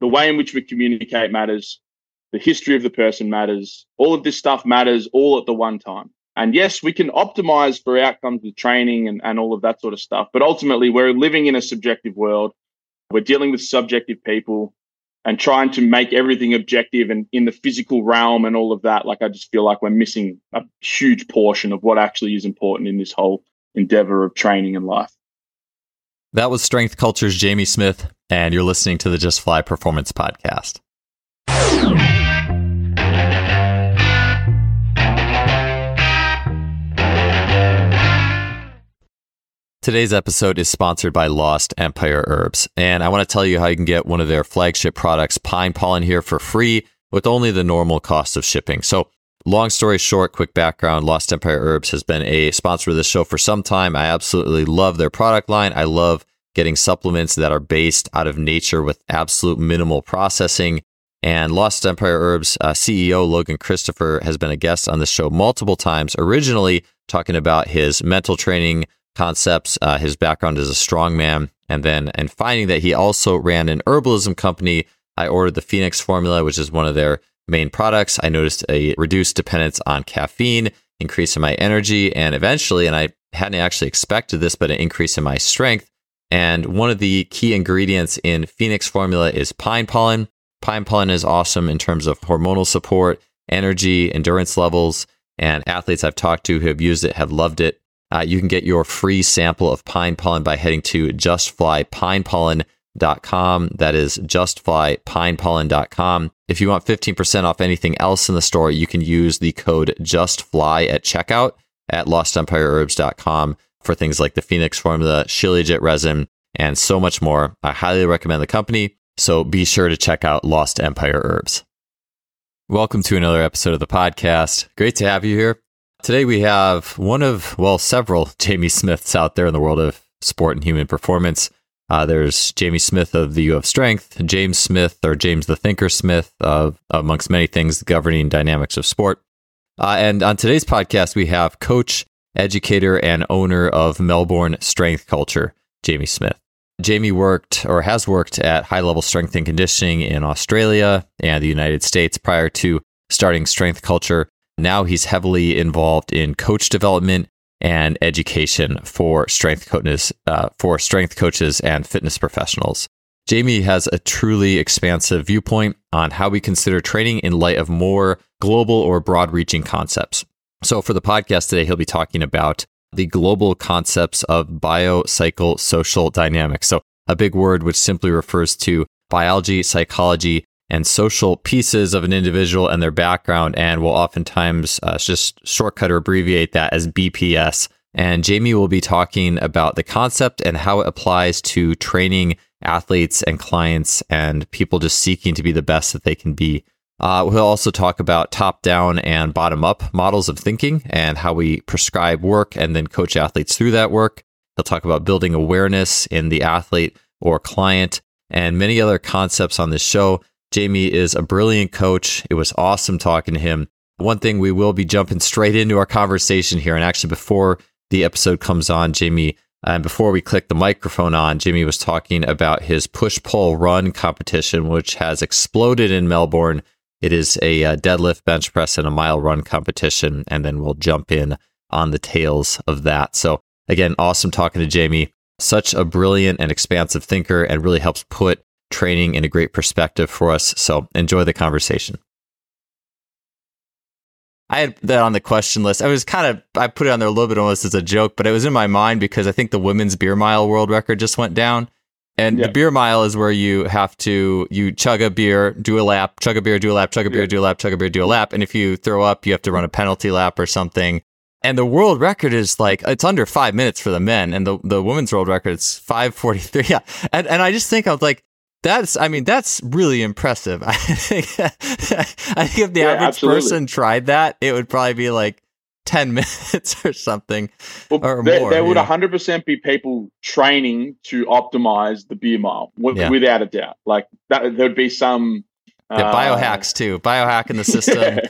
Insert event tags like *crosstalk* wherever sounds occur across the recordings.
the way in which we communicate matters. The history of the person matters. All of this stuff matters all at the one time. And yes, we can optimize for outcomes with training and, and all of that sort of stuff. But ultimately, we're living in a subjective world. We're dealing with subjective people and trying to make everything objective and in the physical realm and all of that. Like, I just feel like we're missing a huge portion of what actually is important in this whole endeavor of training and life. That was Strength Culture's Jamie Smith, and you're listening to the Just Fly Performance Podcast. Today's episode is sponsored by Lost Empire Herbs, and I want to tell you how you can get one of their flagship products, Pine Pollen, here for free with only the normal cost of shipping. So, long story short, quick background Lost Empire Herbs has been a sponsor of this show for some time. I absolutely love their product line. I love getting supplements that are based out of nature with absolute minimal processing. And Lost Empire Herbs uh, CEO Logan Christopher has been a guest on the show multiple times, originally talking about his mental training concepts, uh, his background as a strongman, and then and finding that he also ran an herbalism company. I ordered the Phoenix formula, which is one of their main products. I noticed a reduced dependence on caffeine, increase in my energy, and eventually, and I hadn't actually expected this, but an increase in my strength. And one of the key ingredients in Phoenix formula is pine pollen. Pine pollen is awesome in terms of hormonal support, energy, endurance levels. And athletes I've talked to who have used it have loved it. Uh, you can get your free sample of pine pollen by heading to justflypinepollen.com. That is justflypinepollen.com. If you want 15% off anything else in the store, you can use the code JUSTFLY at checkout at lostempireherbs.com for things like the Phoenix formula, Shilajit resin, and so much more. I highly recommend the company, so be sure to check out Lost Empire Herbs. Welcome to another episode of the podcast. Great to have you here. Today we have one of, well, several Jamie Smiths out there in the world of sport and human performance. Uh, there's Jamie Smith of the U of Strength, James Smith or James the Thinker Smith, uh, amongst many things, governing dynamics of sport. Uh, and on today's podcast, we have coach, educator, and owner of Melbourne Strength Culture, Jamie Smith. Jamie worked or has worked at high level strength and conditioning in Australia and the United States prior to starting Strength Culture. Now he's heavily involved in coach development and education for strength coaches, uh, for strength coaches and fitness professionals. Jamie has a truly expansive viewpoint on how we consider training in light of more global or broad reaching concepts. So, for the podcast today, he'll be talking about the global concepts of biopsychosocial dynamics. So, a big word which simply refers to biology, psychology, and social pieces of an individual and their background, and will oftentimes uh, just shortcut or abbreviate that as BPS. And Jamie will be talking about the concept and how it applies to training athletes and clients and people just seeking to be the best that they can be. Uh, we'll also talk about top down and bottom up models of thinking and how we prescribe work and then coach athletes through that work. He'll talk about building awareness in the athlete or client and many other concepts on this show Jamie is a brilliant coach. It was awesome talking to him. One thing we will be jumping straight into our conversation here. And actually, before the episode comes on, Jamie, and before we click the microphone on, Jamie was talking about his push pull run competition, which has exploded in Melbourne. It is a uh, deadlift, bench press, and a mile run competition. And then we'll jump in on the tails of that. So, again, awesome talking to Jamie. Such a brilliant and expansive thinker and really helps put training and a great perspective for us. So enjoy the conversation. I had that on the question list. I was kind of, I put it on there a little bit almost as a joke, but it was in my mind because I think the women's beer mile world record just went down. And yeah. the beer mile is where you have to, you chug a beer, do a lap, chug a beer, do a lap, chug a beer, yeah. do a lap, chug a beer, do a lap. And if you throw up, you have to run a penalty lap or something. And the world record is like, it's under five minutes for the men. And the, the women's world record is 543. *laughs* Yeah. And, and I just think I was like, that's, I mean, that's really impressive. *laughs* I think, I think if the yeah, average absolutely. person tried that, it would probably be like 10 *laughs* minutes or something well, or there, more. There would 100% be people training to optimize the beer mile w- yeah. without a doubt. Like that, there'd be some yeah, uh, biohacks too, biohack in the *laughs* system.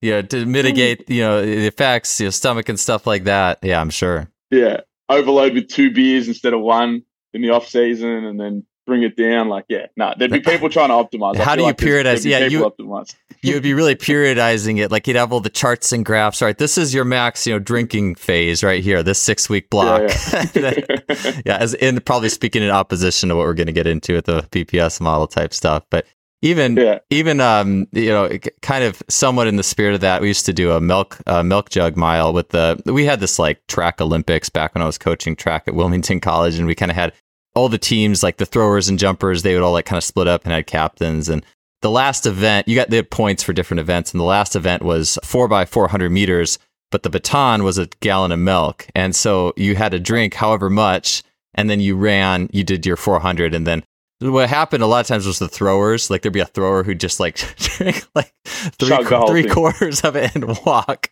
yeah, to mitigate, you know, the effects, your stomach and stuff like that. Yeah, I'm sure. Yeah. Overload with two beers instead of one in the off season and then bring it down. Like, yeah, no, nah, there'd be people trying to optimize. How do you like periodize? Yeah, you optimize. you would be really periodizing it. Like you'd have all the charts and graphs. Right, this is your max, you know, drinking phase right here. This six week block. Yeah, *laughs* yeah. *laughs* yeah, as in probably speaking in opposition to what we're going to get into with the BPS model type stuff, but. Even, yeah. even, um, you know, kind of somewhat in the spirit of that, we used to do a milk, uh, milk jug mile with the. We had this like track Olympics back when I was coaching track at Wilmington College, and we kind of had all the teams, like the throwers and jumpers, they would all like kind of split up and had captains. And the last event, you got the points for different events, and the last event was four by four hundred meters, but the baton was a gallon of milk, and so you had to drink however much, and then you ran, you did your four hundred, and then what happened a lot of times was the throwers like there'd be a thrower who'd just like drink *laughs* like three, three quarters of it and walk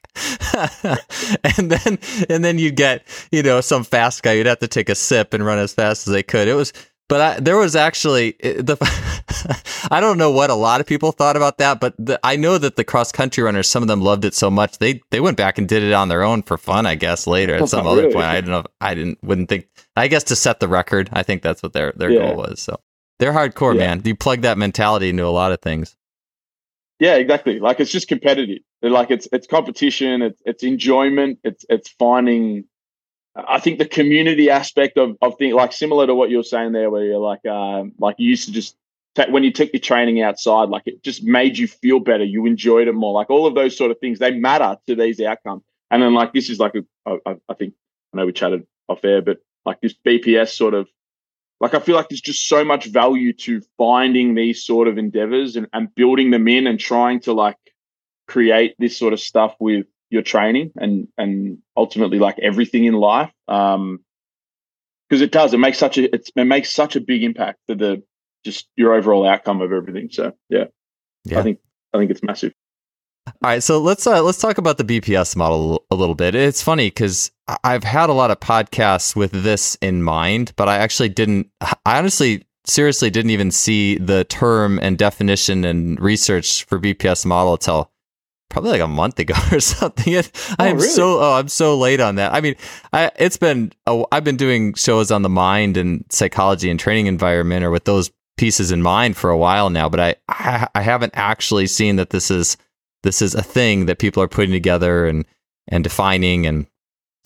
*laughs* and then and then you'd get you know some fast guy you'd have to take a sip and run as fast as they could it was but I, there was actually the *laughs* I don't know what a lot of people thought about that, but the, I know that the cross country runners, some of them loved it so much they they went back and did it on their own for fun. I guess later at some other point. I don't know. I didn't wouldn't think. I guess to set the record. I think that's what their their yeah. goal was. So they're hardcore, yeah. man. You plug that mentality into a lot of things. Yeah, exactly. Like it's just competitive. Like it's it's competition. It's it's enjoyment. It's it's finding. I think the community aspect of of things, like similar to what you're saying there, where you're like, um, like you used to just when you took your training outside, like it just made you feel better. You enjoyed it more. Like all of those sort of things, they matter to these outcomes. And then like this is like a, I, I think I know we chatted off air, but like this BPS sort of like I feel like there's just so much value to finding these sort of endeavors and, and building them in and trying to like create this sort of stuff with your training and and ultimately like everything in life. Um because it does, it makes such a it makes such a big impact for the just your overall outcome of everything. So yeah. yeah. I think I think it's massive. All right, so let's uh, let's talk about the BPS model a little bit. It's funny because I've had a lot of podcasts with this in mind, but I actually didn't. I honestly, seriously, didn't even see the term and definition and research for BPS model until probably like a month ago *laughs* or something. oh, I'm really? so oh, I'm so late on that. I mean, I, it's been oh, I've been doing shows on the mind and psychology and training environment or with those pieces in mind for a while now, but I I, I haven't actually seen that this is this is a thing that people are putting together and and defining and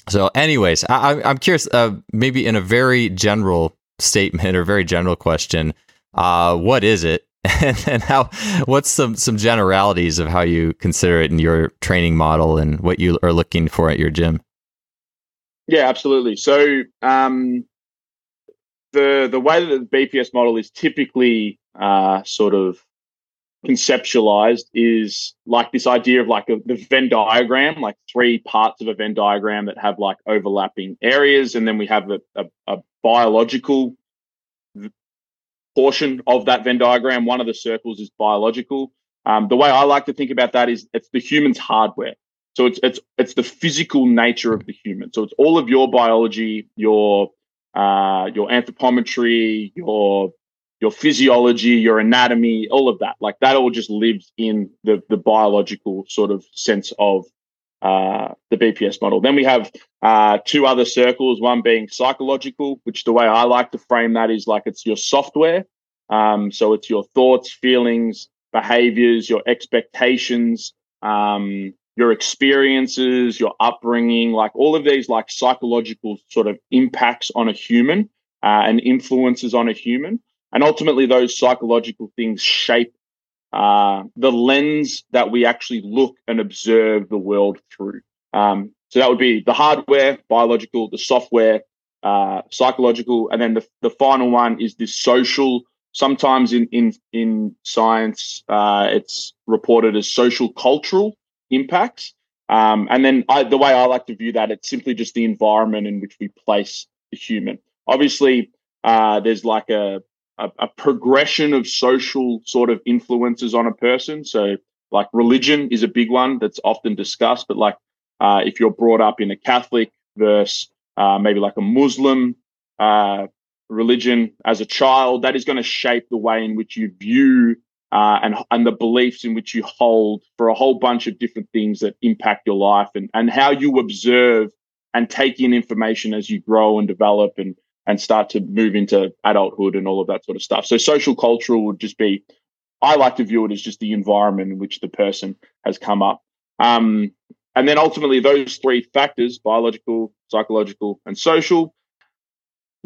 so anyways I, i'm curious uh, maybe in a very general statement or very general question uh, what is it? *laughs* And, and how what's some some generalities of how you consider it in your training model and what you are looking for at your gym? Yeah absolutely. So um, the the way that the bps model is typically uh, sort of conceptualized is like this idea of like a, the Venn diagram, like three parts of a Venn diagram that have like overlapping areas, and then we have a, a, a biological portion of that Venn diagram. One of the circles is biological. Um, the way I like to think about that is it's the human's hardware. So it's it's it's the physical nature of the human. So it's all of your biology, your uh, your anthropometry, your your physiology, your anatomy, all of that. Like that all just lives in the the biological sort of sense of uh, the BPS model. Then we have uh, two other circles, one being psychological, which the way I like to frame that is like it's your software. Um, so it's your thoughts, feelings, behaviors, your expectations, um, your experiences, your upbringing, like all of these like psychological sort of impacts on a human uh, and influences on a human. And ultimately, those psychological things shape uh, the lens that we actually look and observe the world through. Um, so that would be the hardware, biological, the software, uh, psychological, and then the, the final one is the social. Sometimes in in in science, uh, it's reported as social cultural impacts. Um, and then I, the way I like to view that, it's simply just the environment in which we place the human. Obviously, uh, there's like a a, a progression of social sort of influences on a person. So, like religion is a big one that's often discussed, but like uh, if you're brought up in a Catholic versus uh, maybe like a Muslim uh, religion as a child, that is going to shape the way in which you view uh, and and the beliefs in which you hold for a whole bunch of different things that impact your life and and how you observe and take in information as you grow and develop and and start to move into adulthood and all of that sort of stuff. So social cultural would just be, I like to view it as just the environment in which the person has come up. Um, and then ultimately, those three factors biological, psychological, and social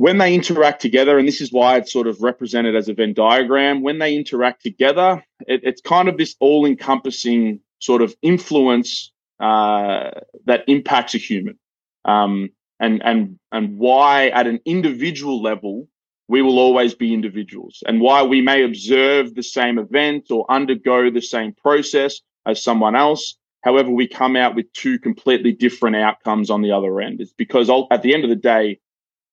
when they interact together, and this is why it's sort of represented as a Venn diagram, when they interact together, it, it's kind of this all encompassing sort of influence uh, that impacts a human. Um, and, and, and why, at an individual level, we will always be individuals, and why we may observe the same event or undergo the same process as someone else. However, we come out with two completely different outcomes on the other end. It's because at the end of the day,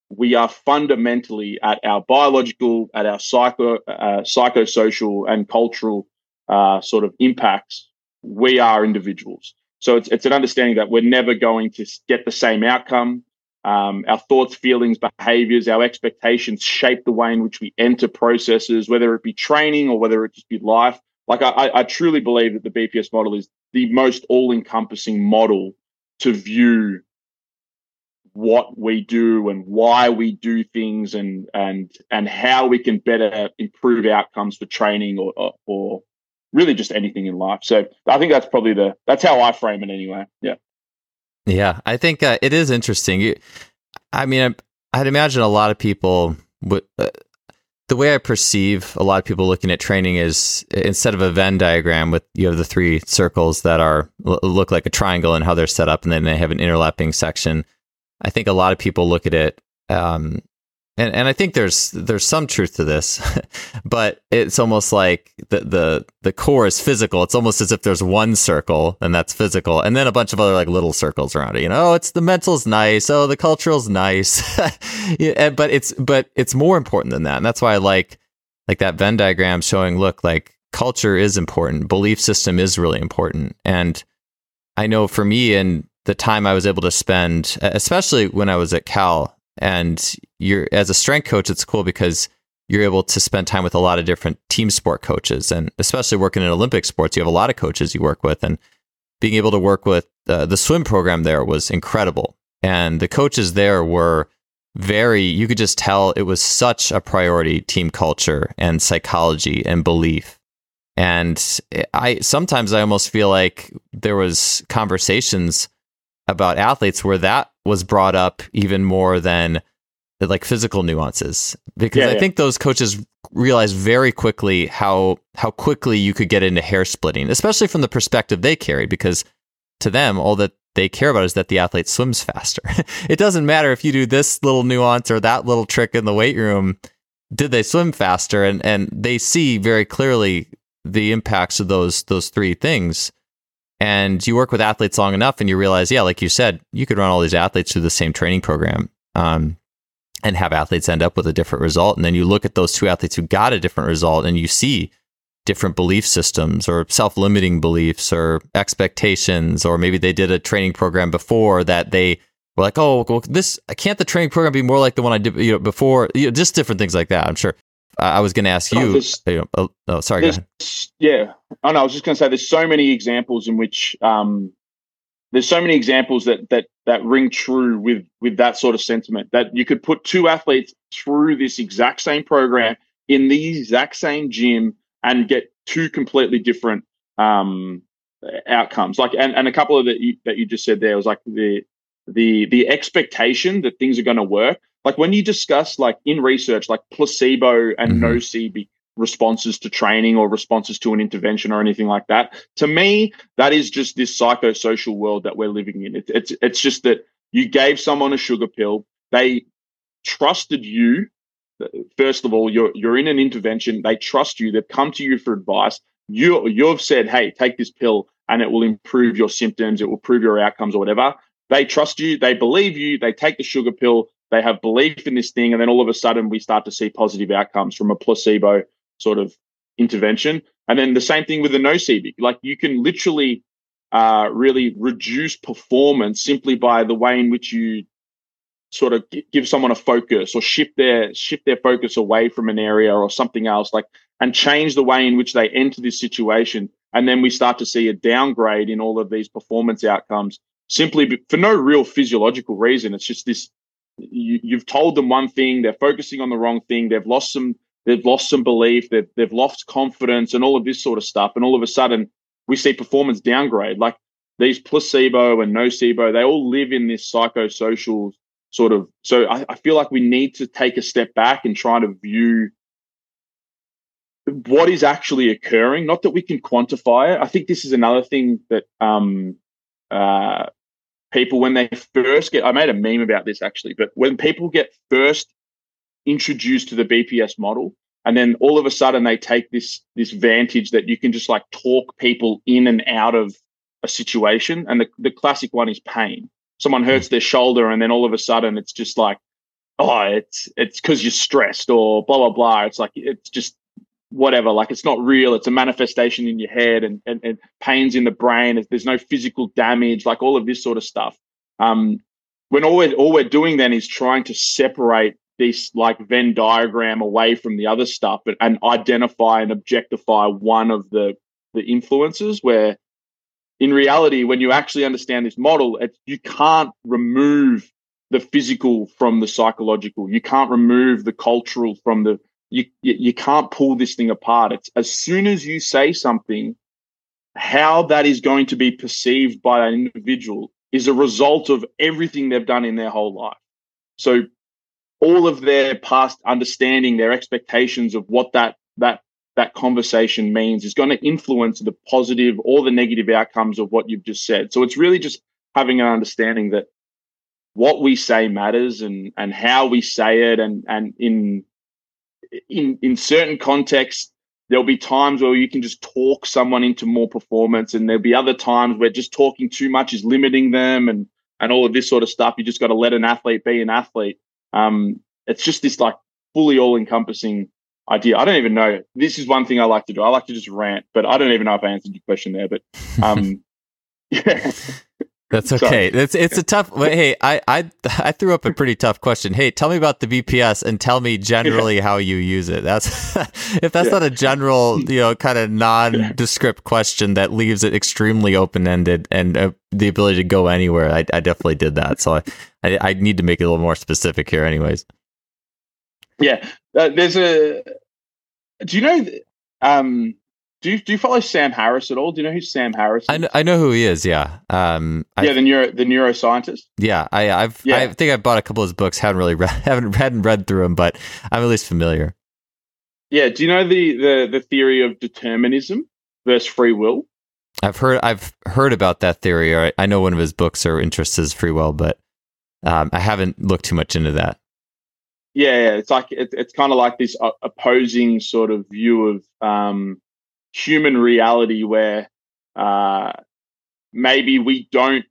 we are fundamentally at our biological, at our psycho, uh, psychosocial, and cultural uh, sort of impacts. We are individuals, so it's it's an understanding that we're never going to get the same outcome. Um, our thoughts, feelings, behaviors, our expectations shape the way in which we enter processes, whether it be training or whether it just be life. Like I, I truly believe that the BPS model is the most all-encompassing model to view what we do and why we do things and and and how we can better improve outcomes for training or, or, or really just anything in life. So I think that's probably the that's how I frame it anyway. Yeah. Yeah, I think uh, it is interesting. I mean, I'd imagine a lot of people would. Uh, the way I perceive a lot of people looking at training is instead of a Venn diagram with you have the three circles that are look like a triangle and how they're set up, and then they have an interlapping section. I think a lot of people look at it, um, and and I think there's there's some truth to this, *laughs* but it's almost like the the the core is physical. It's almost as if there's one circle and that's physical, and then a bunch of other like little circles around it. You know, oh, it's the mental's nice. Oh, the cultural's nice. *laughs* yeah, but it's but it's more important than that, and that's why I like like that Venn diagram showing. Look, like culture is important. Belief system is really important, and I know for me and the time I was able to spend, especially when I was at Cal. And you're as a strength coach, it's cool because you're able to spend time with a lot of different team sport coaches, and especially working in Olympic sports, you have a lot of coaches you work with, and being able to work with uh, the swim program there was incredible. And the coaches there were very, you could just tell it was such a priority team culture and psychology and belief. And I sometimes I almost feel like there was conversations about athletes where that was brought up even more than like physical nuances because yeah, I yeah. think those coaches realized very quickly how how quickly you could get into hair splitting, especially from the perspective they carry because to them all that they care about is that the athlete swims faster. *laughs* it doesn't matter if you do this little nuance or that little trick in the weight room. Did they swim faster? And and they see very clearly the impacts of those those three things and you work with athletes long enough and you realize, yeah, like you said, you could run all these athletes through the same training program um, and have athletes end up with a different result. And then you look at those two athletes who got a different result and you see different belief systems or self limiting beliefs or expectations, or maybe they did a training program before that they were like, oh, well, this can't the training program be more like the one I did you know, before? You know, just different things like that. I'm sure. I was going to ask you. Oh, oh, oh sorry. Yeah. Oh no, I was just going to say there's so many examples in which um, there's so many examples that that that ring true with with that sort of sentiment that you could put two athletes through this exact same program in the exact same gym and get two completely different um, outcomes. Like and, and a couple of that you, that you just said there was like the the the expectation that things are going to work like when you discuss like in research like placebo and mm-hmm. nocebo responses to training or responses to an intervention or anything like that. To me that is just this psychosocial world that we're living in. It, it's it's just that you gave someone a sugar pill. They trusted you. First of all you're you're in an intervention. They trust you. They've come to you for advice. You you've said hey take this pill and it will improve your symptoms. It will improve your outcomes or whatever. They trust you. They believe you. They take the sugar pill. They have belief in this thing, and then all of a sudden we start to see positive outcomes from a placebo sort of intervention. And then the same thing with the nocebo. Like you can literally uh, really reduce performance simply by the way in which you sort of give someone a focus or shift their shift their focus away from an area or something else like and change the way in which they enter this situation and then we start to see a downgrade in all of these performance outcomes simply for no real physiological reason it's just this you, you've told them one thing, they're focusing on the wrong thing, they've lost some they've lost some belief, they've they've lost confidence, and all of this sort of stuff, and all of a sudden we see performance downgrade. Like these placebo and nocebo, they all live in this psychosocial sort of. So I, I feel like we need to take a step back and try to view what is actually occurring. Not that we can quantify it. I think this is another thing that um, uh, people, when they first get, I made a meme about this actually, but when people get first introduced to the BPS model, and then all of a sudden they take this this vantage that you can just like talk people in and out of a situation, and the the classic one is pain. Someone hurts their shoulder, and then all of a sudden it's just like, oh, it's it's because you're stressed or blah blah blah. It's like it's just whatever. Like it's not real. It's a manifestation in your head and, and, and pains in the brain. There's no physical damage like all of this sort of stuff. Um when all we're, all we're doing then is trying to separate this like venn diagram away from the other stuff but, and identify and objectify one of the the influences where in reality when you actually understand this model it, you can't remove the physical from the psychological you can't remove the cultural from the you, you, can't pull this thing apart. It's as soon as you say something, how that is going to be perceived by an individual is a result of everything they've done in their whole life. So all of their past understanding, their expectations of what that that that conversation means is going to influence the positive or the negative outcomes of what you've just said. So it's really just having an understanding that what we say matters and and how we say it and and in in in certain contexts there'll be times where you can just talk someone into more performance and there'll be other times where just talking too much is limiting them and and all of this sort of stuff you just got to let an athlete be an athlete um, it's just this like fully all encompassing idea. I don't even know. This is one thing i like to do. I like to just rant but i don't even know if i answered your question there but um *laughs* yeah that's okay. It's it's a tough. Hey, I I I threw up a pretty tough question. Hey, tell me about the BPS and tell me generally how you use it. That's *laughs* if that's yeah. not a general, you know, kind of nondescript question that leaves it extremely open ended and uh, the ability to go anywhere. I, I definitely did that. So I, I, I need to make it a little more specific here, anyways. Yeah, uh, there's a. Do you know? Um, do you do you follow Sam Harris at all? Do you know who Sam Harris? Is? I know, I know who he is. Yeah. Um, yeah, the neuro the neuroscientist. Yeah, I I've yeah. I think I bought a couple of his books. Haven't really read *laughs* haven't read and read through them, but I'm at least familiar. Yeah. Do you know the the the theory of determinism versus free will? I've heard I've heard about that theory. I, I know one of his books or interests is free will, but um, I haven't looked too much into that. Yeah, yeah. it's like it, it's kind of like this opposing sort of view of um, human reality where uh, maybe we don't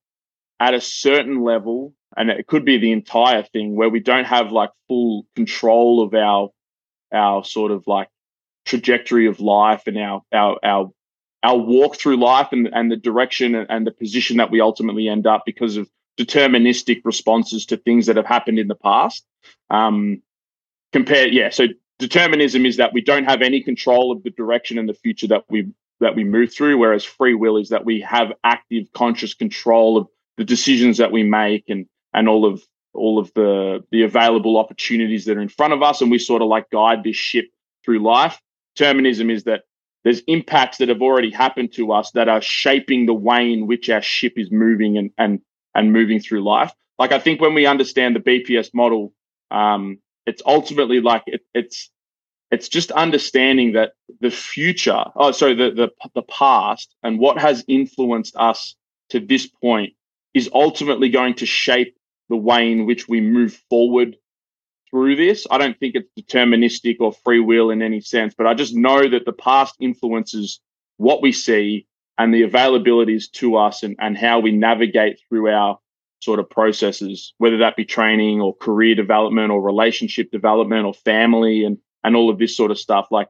at a certain level and it could be the entire thing where we don't have like full control of our our sort of like trajectory of life and our our our our walk through life and, and the direction and the position that we ultimately end up because of deterministic responses to things that have happened in the past. Um, compared, yeah. So determinism is that we don't have any control of the direction and the future that we that we move through whereas free will is that we have active conscious control of the decisions that we make and and all of all of the the available opportunities that are in front of us and we sort of like guide this ship through life. Determinism is that there's impacts that have already happened to us that are shaping the way in which our ship is moving and and and moving through life. Like i think when we understand the bps model um, it's ultimately like it, it's it's just understanding that the future oh sorry the, the the past and what has influenced us to this point is ultimately going to shape the way in which we move forward through this. I don't think it's deterministic or free will in any sense but i just know that the past influences what we see and the availabilities to us and, and how we navigate through our sort of processes, whether that be training or career development or relationship development or family and, and all of this sort of stuff. Like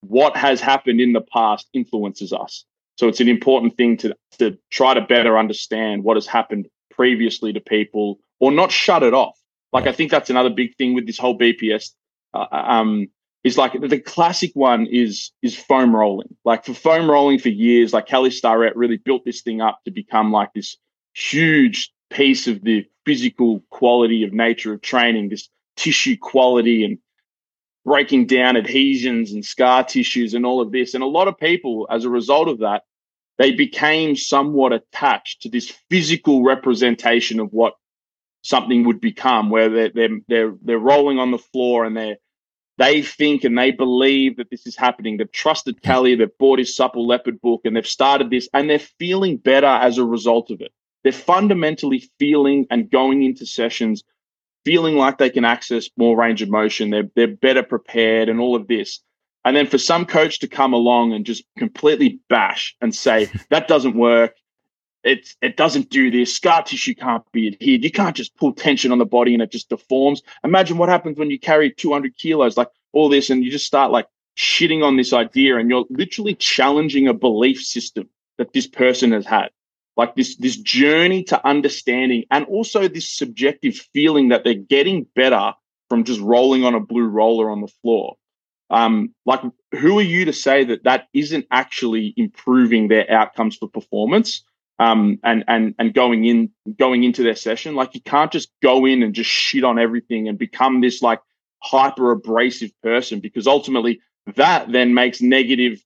what has happened in the past influences us. So it's an important thing to, to try to better understand what has happened previously to people or not shut it off. Like I think that's another big thing with this whole BPS. Uh, um, is like the classic one is is foam rolling. Like for foam rolling for years, like Kelly Starrett really built this thing up to become like this huge piece of the physical quality of nature of training, this tissue quality and breaking down adhesions and scar tissues and all of this. And a lot of people, as a result of that, they became somewhat attached to this physical representation of what something would become, where they're they're they're, they're rolling on the floor and they're they think and they believe that this is happening. They've trusted Kelly, they've bought his supple leopard book, and they've started this, and they're feeling better as a result of it. They're fundamentally feeling and going into sessions feeling like they can access more range of motion. They're they're better prepared and all of this. And then for some coach to come along and just completely bash and say *laughs* that doesn't work, it it doesn't do this. Scar tissue can't be adhered. You can't just pull tension on the body and it just deforms. Imagine what happens when you carry 200 kilos, like all this, and you just start like shitting on this idea, and you're literally challenging a belief system that this person has had like this this journey to understanding and also this subjective feeling that they're getting better from just rolling on a blue roller on the floor. Um, like who are you to say that that isn't actually improving their outcomes for performance um, and and and going in going into their session? Like you can't just go in and just shit on everything and become this like hyper abrasive person because ultimately that then makes negative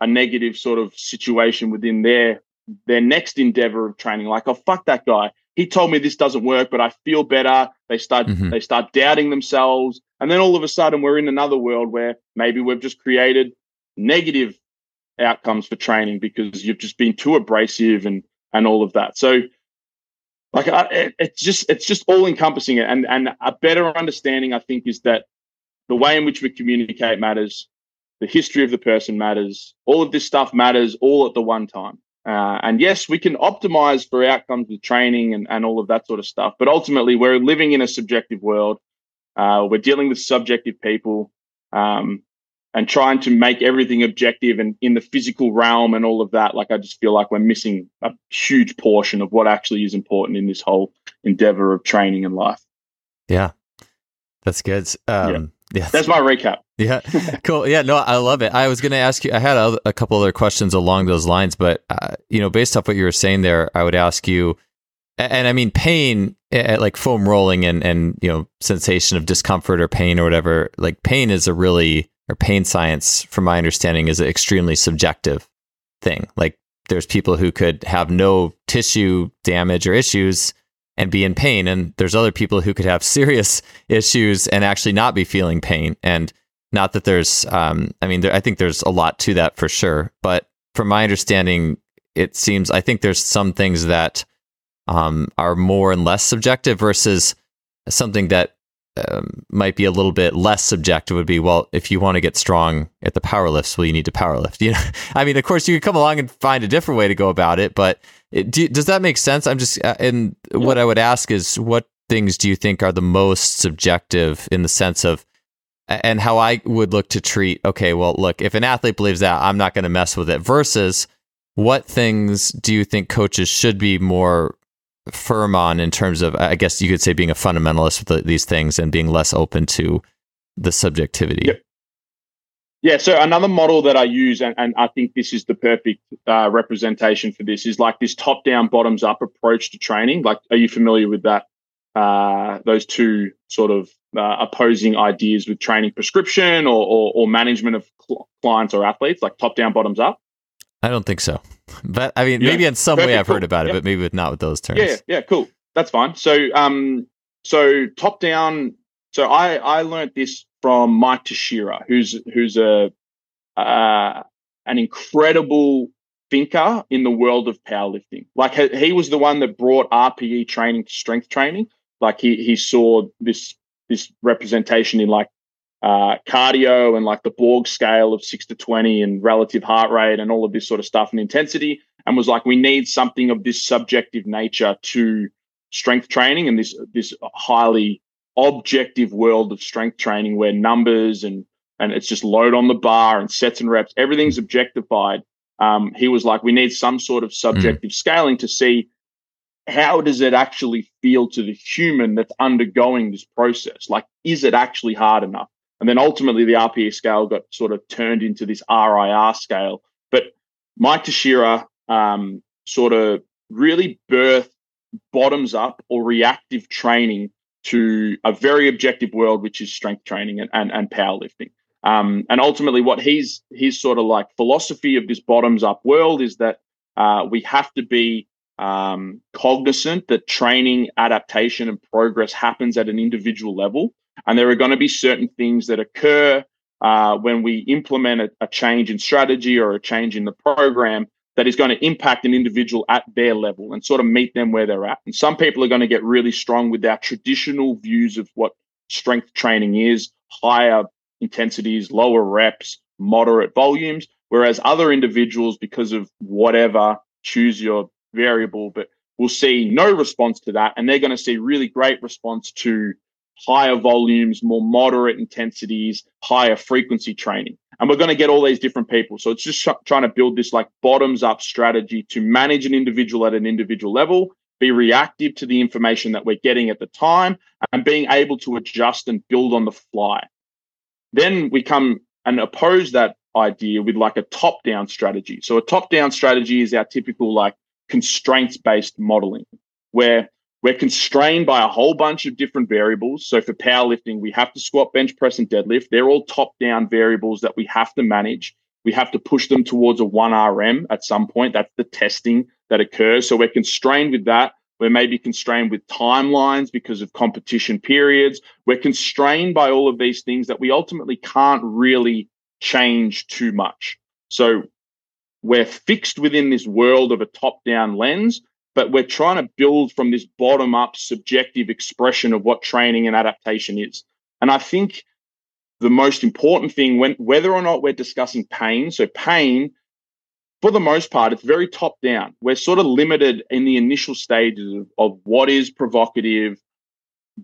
a negative sort of situation within their their next endeavor of training. Like oh fuck that guy. He told me this doesn't work but i feel better. They start mm-hmm. they start doubting themselves. And then all of a sudden we're in another world where maybe we've just created negative outcomes for training because you've just been too abrasive and and all of that. So like I, it, it's just it's just all encompassing it and and a better understanding i think is that the way in which we communicate matters. The history of the person matters. All of this stuff matters all at the one time uh, and yes, we can optimize for outcomes with training and, and all of that sort of stuff. But ultimately, we're living in a subjective world. Uh, we're dealing with subjective people um, and trying to make everything objective and in the physical realm and all of that. Like, I just feel like we're missing a huge portion of what actually is important in this whole endeavor of training and life. Yeah, that's good. Um, yeah. That's my recap. Yeah, *laughs* cool. Yeah, no, I love it. I was going to ask you. I had a, a, couple other questions along those lines, but uh, you know, based off what you were saying there, I would ask you. And, and I mean, pain, like foam rolling, and and you know, sensation of discomfort or pain or whatever. Like pain is a really or pain science, from my understanding, is an extremely subjective thing. Like there's people who could have no tissue damage or issues and be in pain. And there's other people who could have *laughs* serious issues and actually not be feeling pain. And not that there's, um, I mean, there, I think there's a lot to that for sure. But from my understanding, it seems, I think there's some things that um, are more and less subjective versus something that um, might be a little bit less subjective would be well if you want to get strong at the power lifts well you need to power lift *laughs* you know i mean of course you could come along and find a different way to go about it but do, does that make sense i'm just uh, and yeah. what i would ask is what things do you think are the most subjective in the sense of and how i would look to treat okay well look if an athlete believes that i'm not going to mess with it versus what things do you think coaches should be more firm on in terms of, I guess you could say, being a fundamentalist with the, these things and being less open to the subjectivity. Yep. Yeah, so another model that I use, and, and I think this is the perfect uh, representation for this, is like this top-down, bottoms-up approach to training. Like, are you familiar with that? Uh, those two sort of uh, opposing ideas with training prescription or, or, or management of cl- clients or athletes, like top-down, bottoms-up. I don't think so. But I mean, yeah. maybe in some Perfect, way I've cool. heard about it, yep. but maybe not with those terms. Yeah, yeah, cool. That's fine. So, um, so top down. So I I learned this from Mike Tuchscherer, who's who's a uh, an incredible thinker in the world of powerlifting. Like he was the one that brought RPE training to strength training. Like he he saw this this representation in like uh, cardio and like the Borg scale of six to 20 and relative heart rate and all of this sort of stuff and intensity. And was like, we need something of this subjective nature to strength training and this, this highly objective world of strength training where numbers and, and it's just load on the bar and sets and reps, everything's objectified. Um, he was like, we need some sort of subjective mm. scaling to see how does it actually feel to the human that's undergoing this process? Like, is it actually hard enough? And then ultimately, the RPE scale got sort of turned into this RIR scale. But Mike Tuchscherer um, sort of really birthed bottoms up or reactive training to a very objective world, which is strength training and, and, and powerlifting. Um, and ultimately, what he's his sort of like philosophy of this bottoms up world is that uh, we have to be um, cognizant that training, adaptation, and progress happens at an individual level, and there are going to be certain things that occur uh, when we implement a, a change in strategy or a change in the program that is going to impact an individual at their level and sort of meet them where they're at. And some people are going to get really strong with our traditional views of what strength training is, higher intensities, lower reps, moderate volumes. Whereas other individuals, because of whatever, choose your variable, but will see no response to that. And they're going to see really great response to higher volumes, more moderate intensities, higher frequency training. And we're going to get all these different people. So it's just sh- trying to build this like bottoms up strategy to manage an individual at an individual level, be reactive to the information that we're getting at the time, and being able to adjust and build on the fly. Then we come and oppose that idea with like a top down strategy. So a top down strategy is our typical like constraints based modeling where we're constrained by a whole bunch of different variables. So for powerlifting, we have to squat, bench press, and deadlift. They're all top down variables that we have to manage. We have to push them towards a 1RM at some point. That's the testing that occurs. So we're constrained with that. We're maybe constrained with timelines because of competition periods. We're constrained by all of these things that we ultimately can't really change too much. So we're fixed within this world of a top down lens, but we're trying to build from this bottom up subjective expression of what training and adaptation is. And I think the most important thing when whether or not we're discussing pain, so pain for the most part, it's very top down. We're sort of limited in the initial stages of, of what is provocative,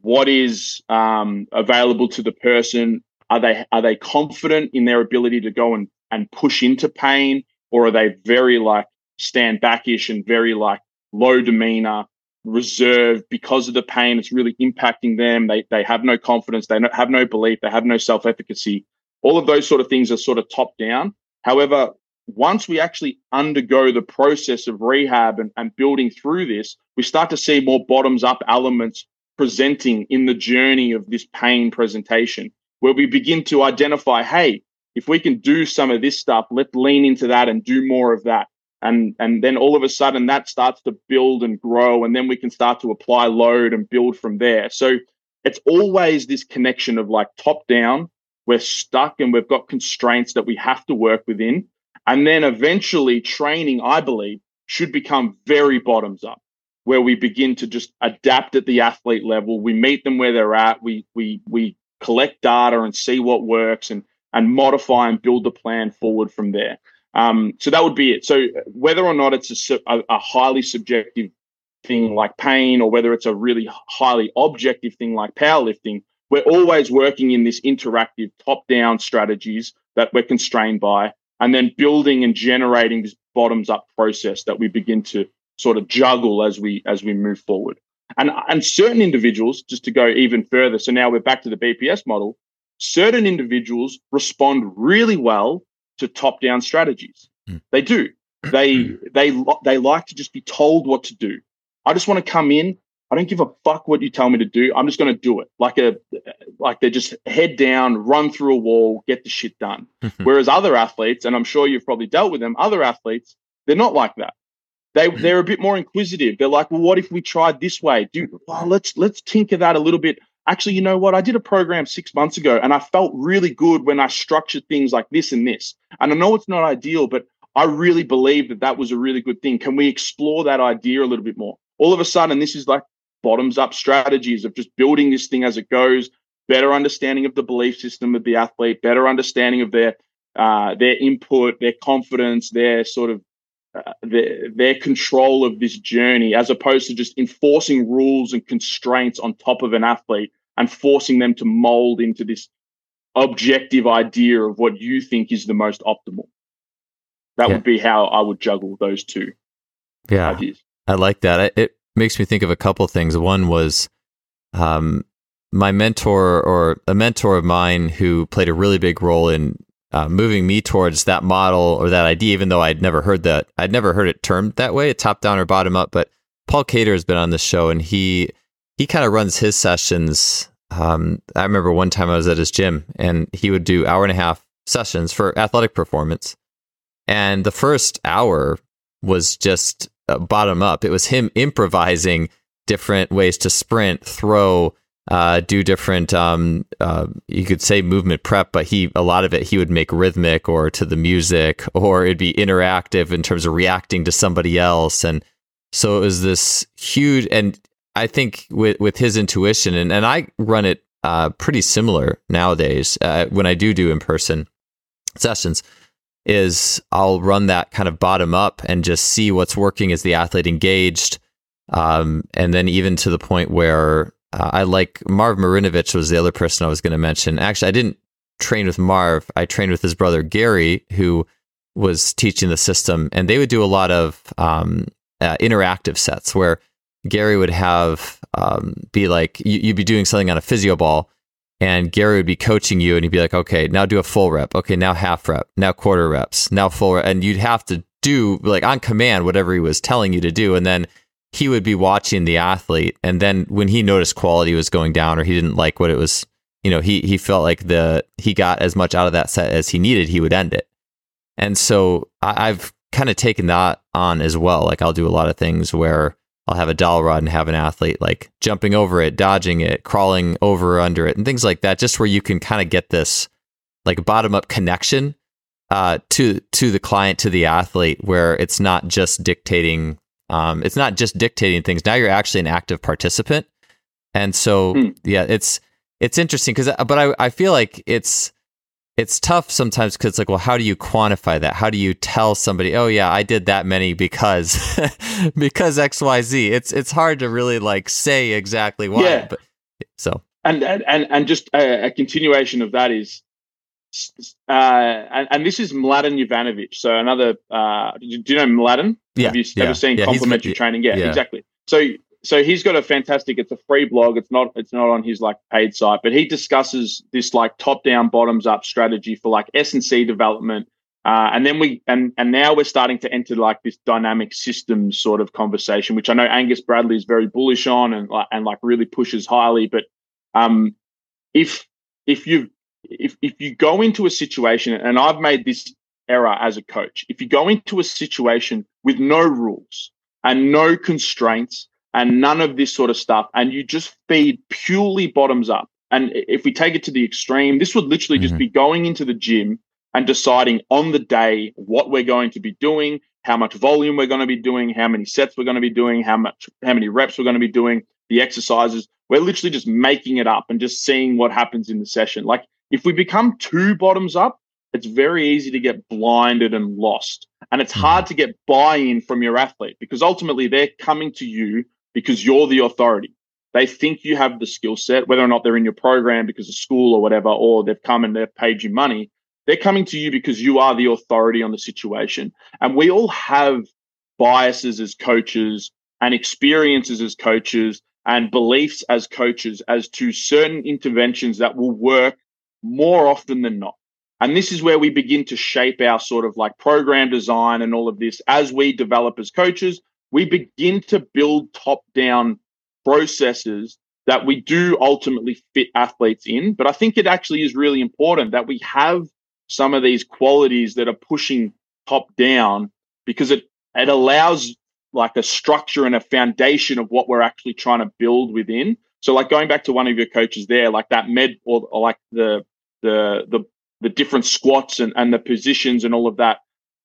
what is um, available to the person. Are they are they confident in their ability to go and, and push into pain, or are they very like stand backish and very like low demeanor, reserved because of the pain? It's really impacting them. They they have no confidence. They have no belief. They have no self efficacy. All of those sort of things are sort of top down. However, once we actually undergo the process of rehab and, and building through this, we start to see more bottoms up elements presenting in the journey of this pain presentation, where we begin to identify, hey, if we can do some of this stuff, let's lean into that and do more of that. And, and then all of a sudden that starts to build and grow. And then we can start to apply load and build from there. So it's always this connection of like top down. We're stuck and we've got constraints that we have to work within and then eventually, training, I believe, should become very bottoms up, where we begin to just adapt at the athlete level. We meet them where they're at. We we we collect data and see what works and and modify and build the plan forward from there. Um, so that would be it. So whether or not it's a, a, a highly subjective thing like pain, or whether it's a really highly objective thing like powerlifting, we're always working in this interactive top-down strategies that we're constrained by and then building and generating this bottoms up process that we begin to sort of juggle as we as we move forward and and certain individuals just to go even further so now we're back to the bps model certain individuals respond really well to top down strategies mm. they do *clears throat* they they they like to just be told what to do i just want to come in I don't give a fuck what you tell me to do. I'm just going to do it. Like a like they're just head down, run through a wall, get the shit done. *laughs* Whereas other athletes, and I'm sure you've probably dealt with them, other athletes, they're not like that. They they're a bit more inquisitive. They're like, well, what if we tried this way? Do well, let's let's tinker that a little bit. Actually, you know what? I did a program six months ago, and I felt really good when I structured things like this and this. And I know it's not ideal, but I really believe that that was a really good thing. Can we explore that idea a little bit more? All of a sudden, this is like bottoms up strategies of just building this thing as it goes, better understanding of the belief system of the athlete, better understanding of their uh, their input, their confidence, their sort of uh, their, their control of this journey, as opposed to just enforcing rules and constraints on top of an athlete and forcing them to mold into this objective idea of what you think is the most optimal. That yeah. would be how I would juggle those two. Yeah, ideas. I like that. It makes me think of a couple things. One was um, my mentor or a mentor of mine who played a really big role in uh, moving me towards that model or that idea, even though I'd never heard that. I'd never heard it termed that way, top down or bottom up. But Paul Cater has been on the show, and he he kind of runs his sessions. Um, I remember one time I was at his gym, and he would do hour and a half sessions for athletic performance. And the first hour was just uh, bottom up. It was him improvising different ways to sprint, throw, uh, do different. Um, uh, you could say movement prep, but he a lot of it he would make rhythmic or to the music, or it'd be interactive in terms of reacting to somebody else. And so it was this huge. And I think with with his intuition, and and I run it uh, pretty similar nowadays uh, when I do do in person sessions is I'll run that kind of bottom up and just see what's working as the athlete engaged. Um, and then even to the point where uh, I like Marv Marinovich was the other person I was going to mention. Actually, I didn't train with Marv. I trained with his brother Gary, who was teaching the system, and they would do a lot of um, uh, interactive sets where Gary would have um, be like you, would be doing something on a physio ball, and Gary would be coaching you, and he'd be like, "Okay, now do a full rep. Okay, now half rep. Now quarter reps. Now full." Rep. And you'd have to do like on command whatever he was telling you to do, and then he would be watching the athlete, and then when he noticed quality was going down or he didn't like what it was, you know, he he felt like the he got as much out of that set as he needed, he would end it. And so I, I've kind of taken that on as well. Like I'll do a lot of things where I'll have a dowel rod and have an athlete like jumping over it, dodging it, crawling over or under it, and things like that, just where you can kind of get this like bottom up connection uh, to to the client, to the athlete, where it's not just dictating. Um, it's not just dictating things. Now you're actually an active participant, and so hmm. yeah, it's it's interesting because, but I I feel like it's it's tough sometimes because it's like, well, how do you quantify that? How do you tell somebody, oh yeah, I did that many because *laughs* because X Y Z? It's it's hard to really like say exactly why. Yeah. But so and and and just a, a continuation of that is, uh, and, and this is Mladen Jovanovic. So another, uh, do you know Mladen? Yeah. Have you yeah. ever seen yeah, complementary training? Yeah, yeah, exactly. So so he's got a fantastic it's a free blog. It's not it's not on his like paid site but he discusses this like top down bottoms up strategy for like s&c development. Uh, and then we and and now we're starting to enter like this dynamic systems sort of conversation which i know angus bradley is very bullish on and like and like really pushes highly. But um if if you if if you go into a situation and i've made this error as a coach if you go into a situation with no rules and no constraints and none of this sort of stuff. And you just feed purely bottoms up. And if we take it to the extreme, this would literally mm-hmm. just be going into the gym and deciding on the day what we're going to be doing, how much volume we're going to be doing, how many sets we're going to be doing, how much, how many reps we're going to be doing, the exercises. We're literally just making it up and just seeing what happens in the session. Like if we become too bottoms up, it's very easy to get blinded and lost. And it's mm-hmm. hard to get buy in from your athlete because ultimately they're coming to you because you're the authority. They think you have the skill set, whether or not they're in your program because of school or whatever, or they've come and they've paid you money. They're coming to you because you are the authority on the situation. And we all have biases as coaches and experiences as coaches and beliefs as coaches as to certain interventions that will work more often than not. And this is where we begin to shape our sort of like program design and all of this as we develop as coaches, we begin to build top down processes that we do ultimately fit athletes in. But I think it actually is really important that we have some of these qualities that are pushing top down because it, it allows like a structure and a foundation of what we're actually trying to build within. So like going back to one of your coaches there, like that med or, or like the the the the different squats and, and the positions and all of that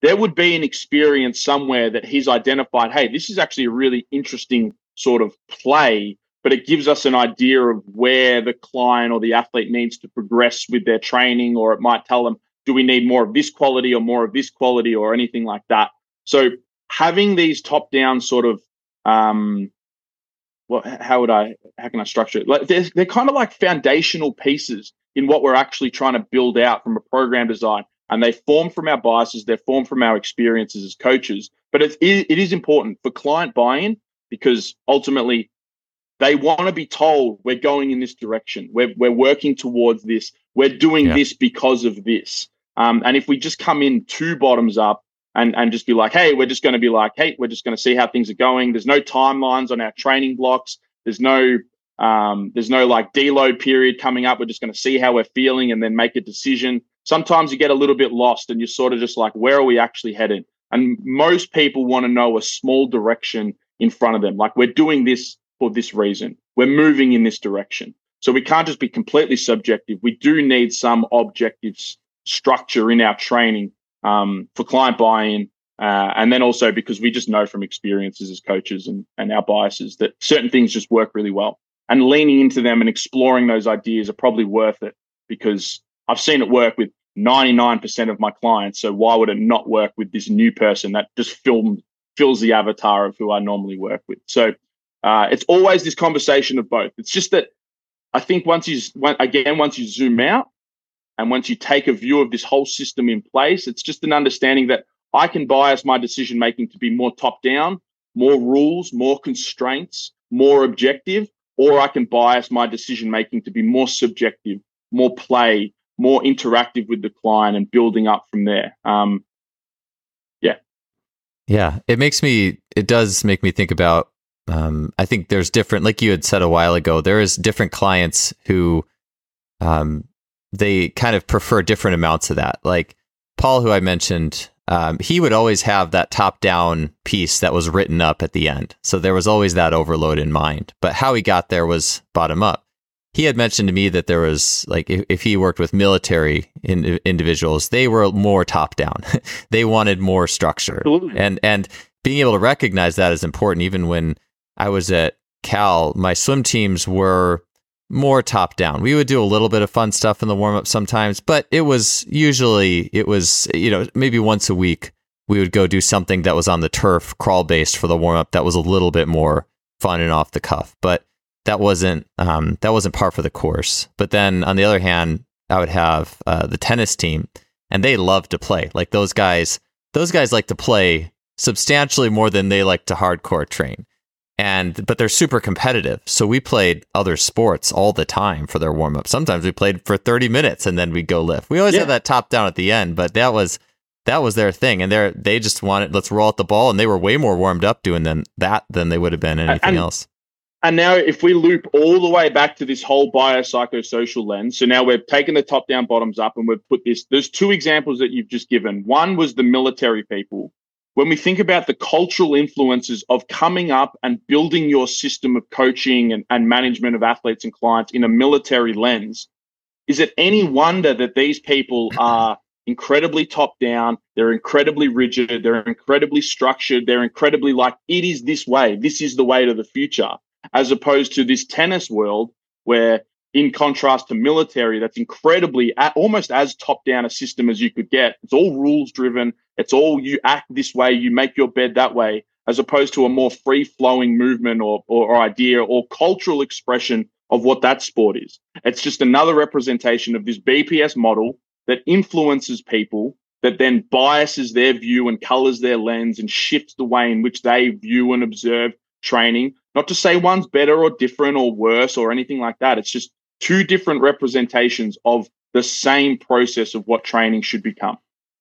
there would be an experience somewhere that he's identified hey this is actually a really interesting sort of play but it gives us an idea of where the client or the athlete needs to progress with their training or it might tell them do we need more of this quality or more of this quality or anything like that. So having these top down sort of um well how would i how can i structure it? Like they're, they're kind of like foundational pieces in what we're actually trying to build out from a program design and they form from our biases, they're formed from our experiences as coaches. But it, it is important for client buy in because ultimately they want to be told we're going in this direction, we're, we're working towards this, we're doing yeah. this because of this. Um, and if we just come in two bottoms up and and just be like, hey, we're just going to be like, hey, we're just going to see how things are going. There's no timelines on our training blocks. There's no um, there's no like deload period coming up. We're just going to see how we're feeling and then make a decision. Sometimes you get a little bit lost and you're sort of just like, where are we actually headed? And most people want to know a small direction in front of them. Like we're doing this for this reason. We're moving in this direction. So we can't just be completely subjective. We do need some objective structure in our training um, for client buy-in, uh, and then also because we just know from experiences as coaches and, and our biases that certain things just work really well. And leaning into them and exploring those ideas are probably worth it because I've seen it work with 99% of my clients. So why would it not work with this new person that just film, fills the avatar of who I normally work with? So uh, it's always this conversation of both. It's just that I think once you, again, once you zoom out and once you take a view of this whole system in place, it's just an understanding that I can bias my decision making to be more top down, more rules, more constraints, more objective, or I can bias my decision making to be more subjective, more play, more interactive with the client and building up from there. Um, yeah. Yeah. It makes me, it does make me think about, um, I think there's different, like you had said a while ago, there is different clients who, um, they kind of prefer different amounts of that. Like Paul, who I mentioned, um, he would always have that top down piece that was written up at the end. So there was always that overload in mind. But how he got there was bottom up he had mentioned to me that there was like if, if he worked with military in, individuals, they were more top down. *laughs* they wanted more structure, Absolutely. and and being able to recognize that is important. Even when I was at Cal, my swim teams were more top down. We would do a little bit of fun stuff in the warm up sometimes, but it was usually it was you know maybe once a week we would go do something that was on the turf crawl based for the warm up that was a little bit more fun and off the cuff, but that wasn't um, that wasn't par for the course. But then on the other hand, I would have uh, the tennis team, and they love to play. Like those guys, those guys like to play substantially more than they like to hardcore train. And but they're super competitive. So we played other sports all the time for their warm up. Sometimes we played for 30 minutes and then we'd go lift. We always yeah. had that top down at the end, but that was that was their thing. And they they just wanted let's roll out the ball and they were way more warmed up doing than that than they would have been anything and, else. And now, if we loop all the way back to this whole biopsychosocial lens, so now we've taken the top down, bottoms up, and we've put this. There's two examples that you've just given. One was the military people. When we think about the cultural influences of coming up and building your system of coaching and, and management of athletes and clients in a military lens, is it any wonder that these people are incredibly top down? They're incredibly rigid. They're incredibly structured. They're incredibly like, it is this way. This is the way to the future as opposed to this tennis world where in contrast to military that's incredibly almost as top down a system as you could get it's all rules driven it's all you act this way you make your bed that way as opposed to a more free flowing movement or, or, idea or cultural expression of what that sport is it's just another representation of this bps model that influences people that then biases their view and colors their lens and shifts the way in which they view and observe training. Not to say one's better or different or worse or anything like that. It's just two different representations of the same process of what training should become.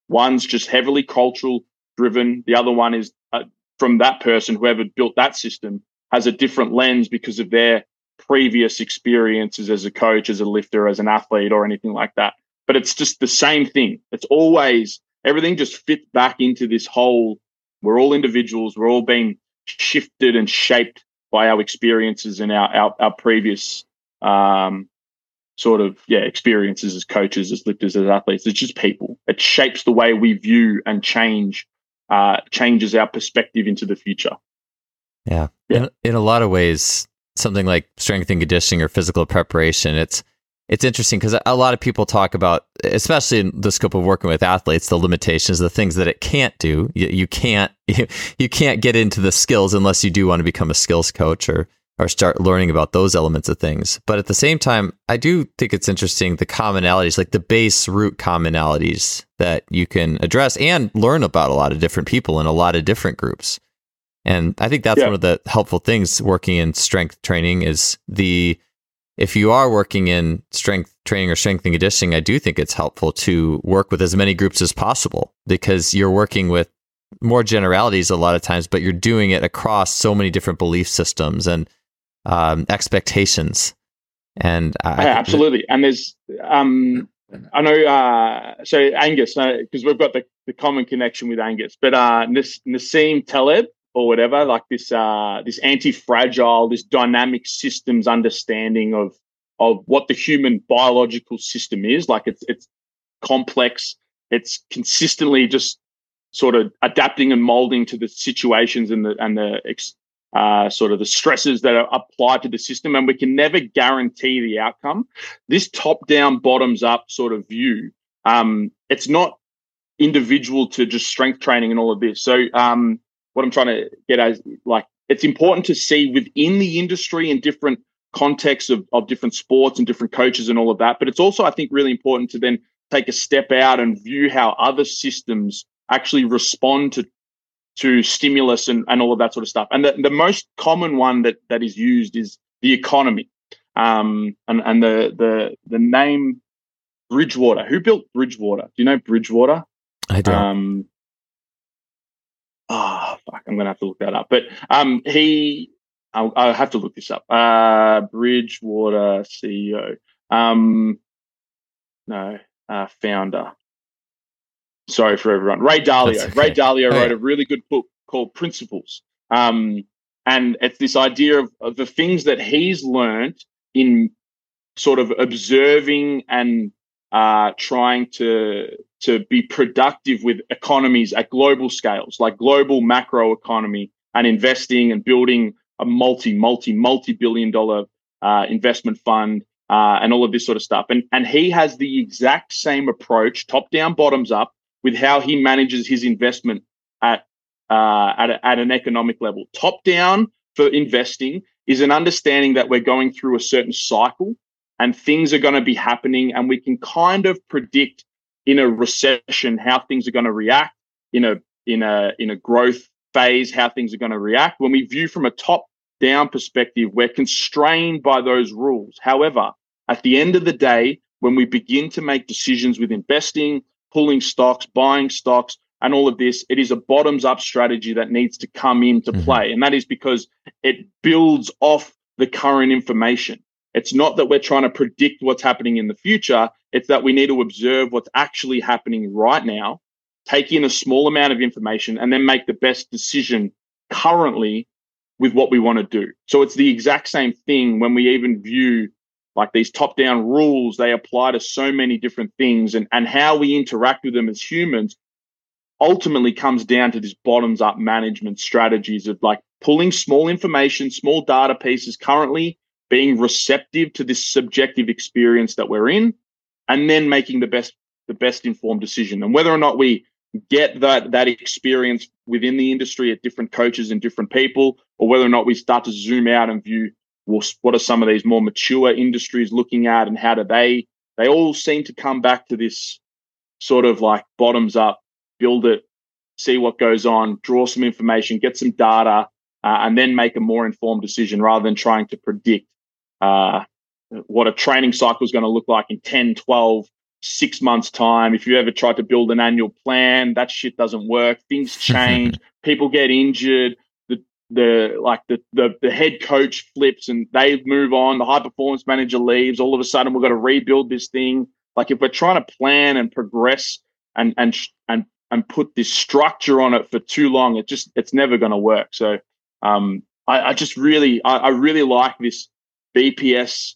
One's just heavily cultural driven. The other one is uh, from that person, whoever built that system, has a different lens because of their previous experiences as a coach, as a lifter, as an athlete, or anything like that. But it's just the same thing. It's always everything just fits back into this whole we're all individuals, we're all being shifted and shaped by our experiences and our our, our previous um, sort of yeah experiences as coaches, as lifters, as athletes. It's just people. It shapes the way we view and change uh, changes our perspective into the future. Yeah, yeah. In, in a lot of ways, something like strength and conditioning or physical preparation, it's it's interesting because a lot of people talk about, especially in the scope of working with athletes, the limitations, the things that it can't do. You, you can't *laughs* you, you can't get into the skills unless you do want to become a skills coach or or start learning about those elements of things. But at the same time, I do think it's interesting the commonalities, like the base root commonalities that you can address and learn about a lot of different people in a lot of different groups. And I think that's yeah. one of the helpful things working in strength training is the if you are working in strength training or strength and conditioning, I do think it's helpful to work with as many groups as possible because you're working with more generalities a lot of times, but you're doing it across so many different belief systems and um, expectations. And I, yeah, absolutely. And there's, um, I know, uh, so Angus, because we've got the, the common connection with Angus, but uh, Nassim Taleb or whatever, like this, uh, this anti-fragile, this dynamic systems understanding of of what the human biological system is. Like it's it's complex. It's consistently just sort of adapting and molding to the situations and the and the uh, sort of the stresses that are applied to the system, and we can never guarantee the outcome. This top-down, bottoms-up sort of view, um, it's not individual to just strength training and all of this. So, um, what I'm trying to get at is like it's important to see within the industry and different contexts of, of different sports and different coaches and all of that. But it's also, I think, really important to then take a step out and view how other systems actually respond to to stimulus and, and all of that sort of stuff. And the, the most common one that that is used is the economy. Um, and, and the the the name Bridgewater. Who built Bridgewater? Do you know Bridgewater? I don't. Um, oh fuck, I'm gonna have to look that up. But um, he I'll, I'll, have to look this up. Uh, Bridgewater CEO. Um, no, uh, founder. Sorry for everyone. Ray Dalio. Okay. Ray Dalio oh, wrote yeah. a really good book called Principles. Um, and it's this idea of, of the things that he's learned in sort of observing and uh, trying to to be productive with economies at global scales, like global macro economy, and investing and building a multi, multi, multi billion dollar uh, investment fund uh, and all of this sort of stuff. And, and he has the exact same approach, top down, bottoms up, with how he manages his investment at, uh, at, a, at an economic level. Top down for investing is an understanding that we're going through a certain cycle and things are going to be happening and we can kind of predict in a recession how things are going to react in a in a in a growth phase, how things are going to react. When we view from a top down perspective, we're constrained by those rules. However, at the end of the day, when we begin to make decisions with investing, pulling stocks, buying stocks, and all of this, it is a bottoms up strategy that needs to come into mm-hmm. play. And that is because it builds off the current information. It's not that we're trying to predict what's happening in the future. It's that we need to observe what's actually happening right now take in a small amount of information and then make the best decision currently with what we want to do. So it's the exact same thing when we even view like these top down rules, they apply to so many different things and, and how we interact with them as humans ultimately comes down to this bottoms up management strategies of like pulling small information, small data pieces currently, being receptive to this subjective experience that we're in, and then making the best the best informed decision. And whether or not we get that that experience within the industry at different coaches and different people, or whether or not we start to zoom out and view well, what are some of these more mature industries looking at, and how do they? They all seem to come back to this sort of like bottoms up, build it, see what goes on, draw some information, get some data, uh, and then make a more informed decision rather than trying to predict uh, what a training cycle is going to look like in 10, 12, six months time. If you ever tried to build an annual plan that shit doesn't work. Things *laughs* change. People get injured. The the like the, the the head coach flips and they move on. The high performance manager leaves. All of a sudden we've got to rebuild this thing. Like if we're trying to plan and progress and and and and put this structure on it for too long it just it's never going to work. So um I, I just really I, I really like this bps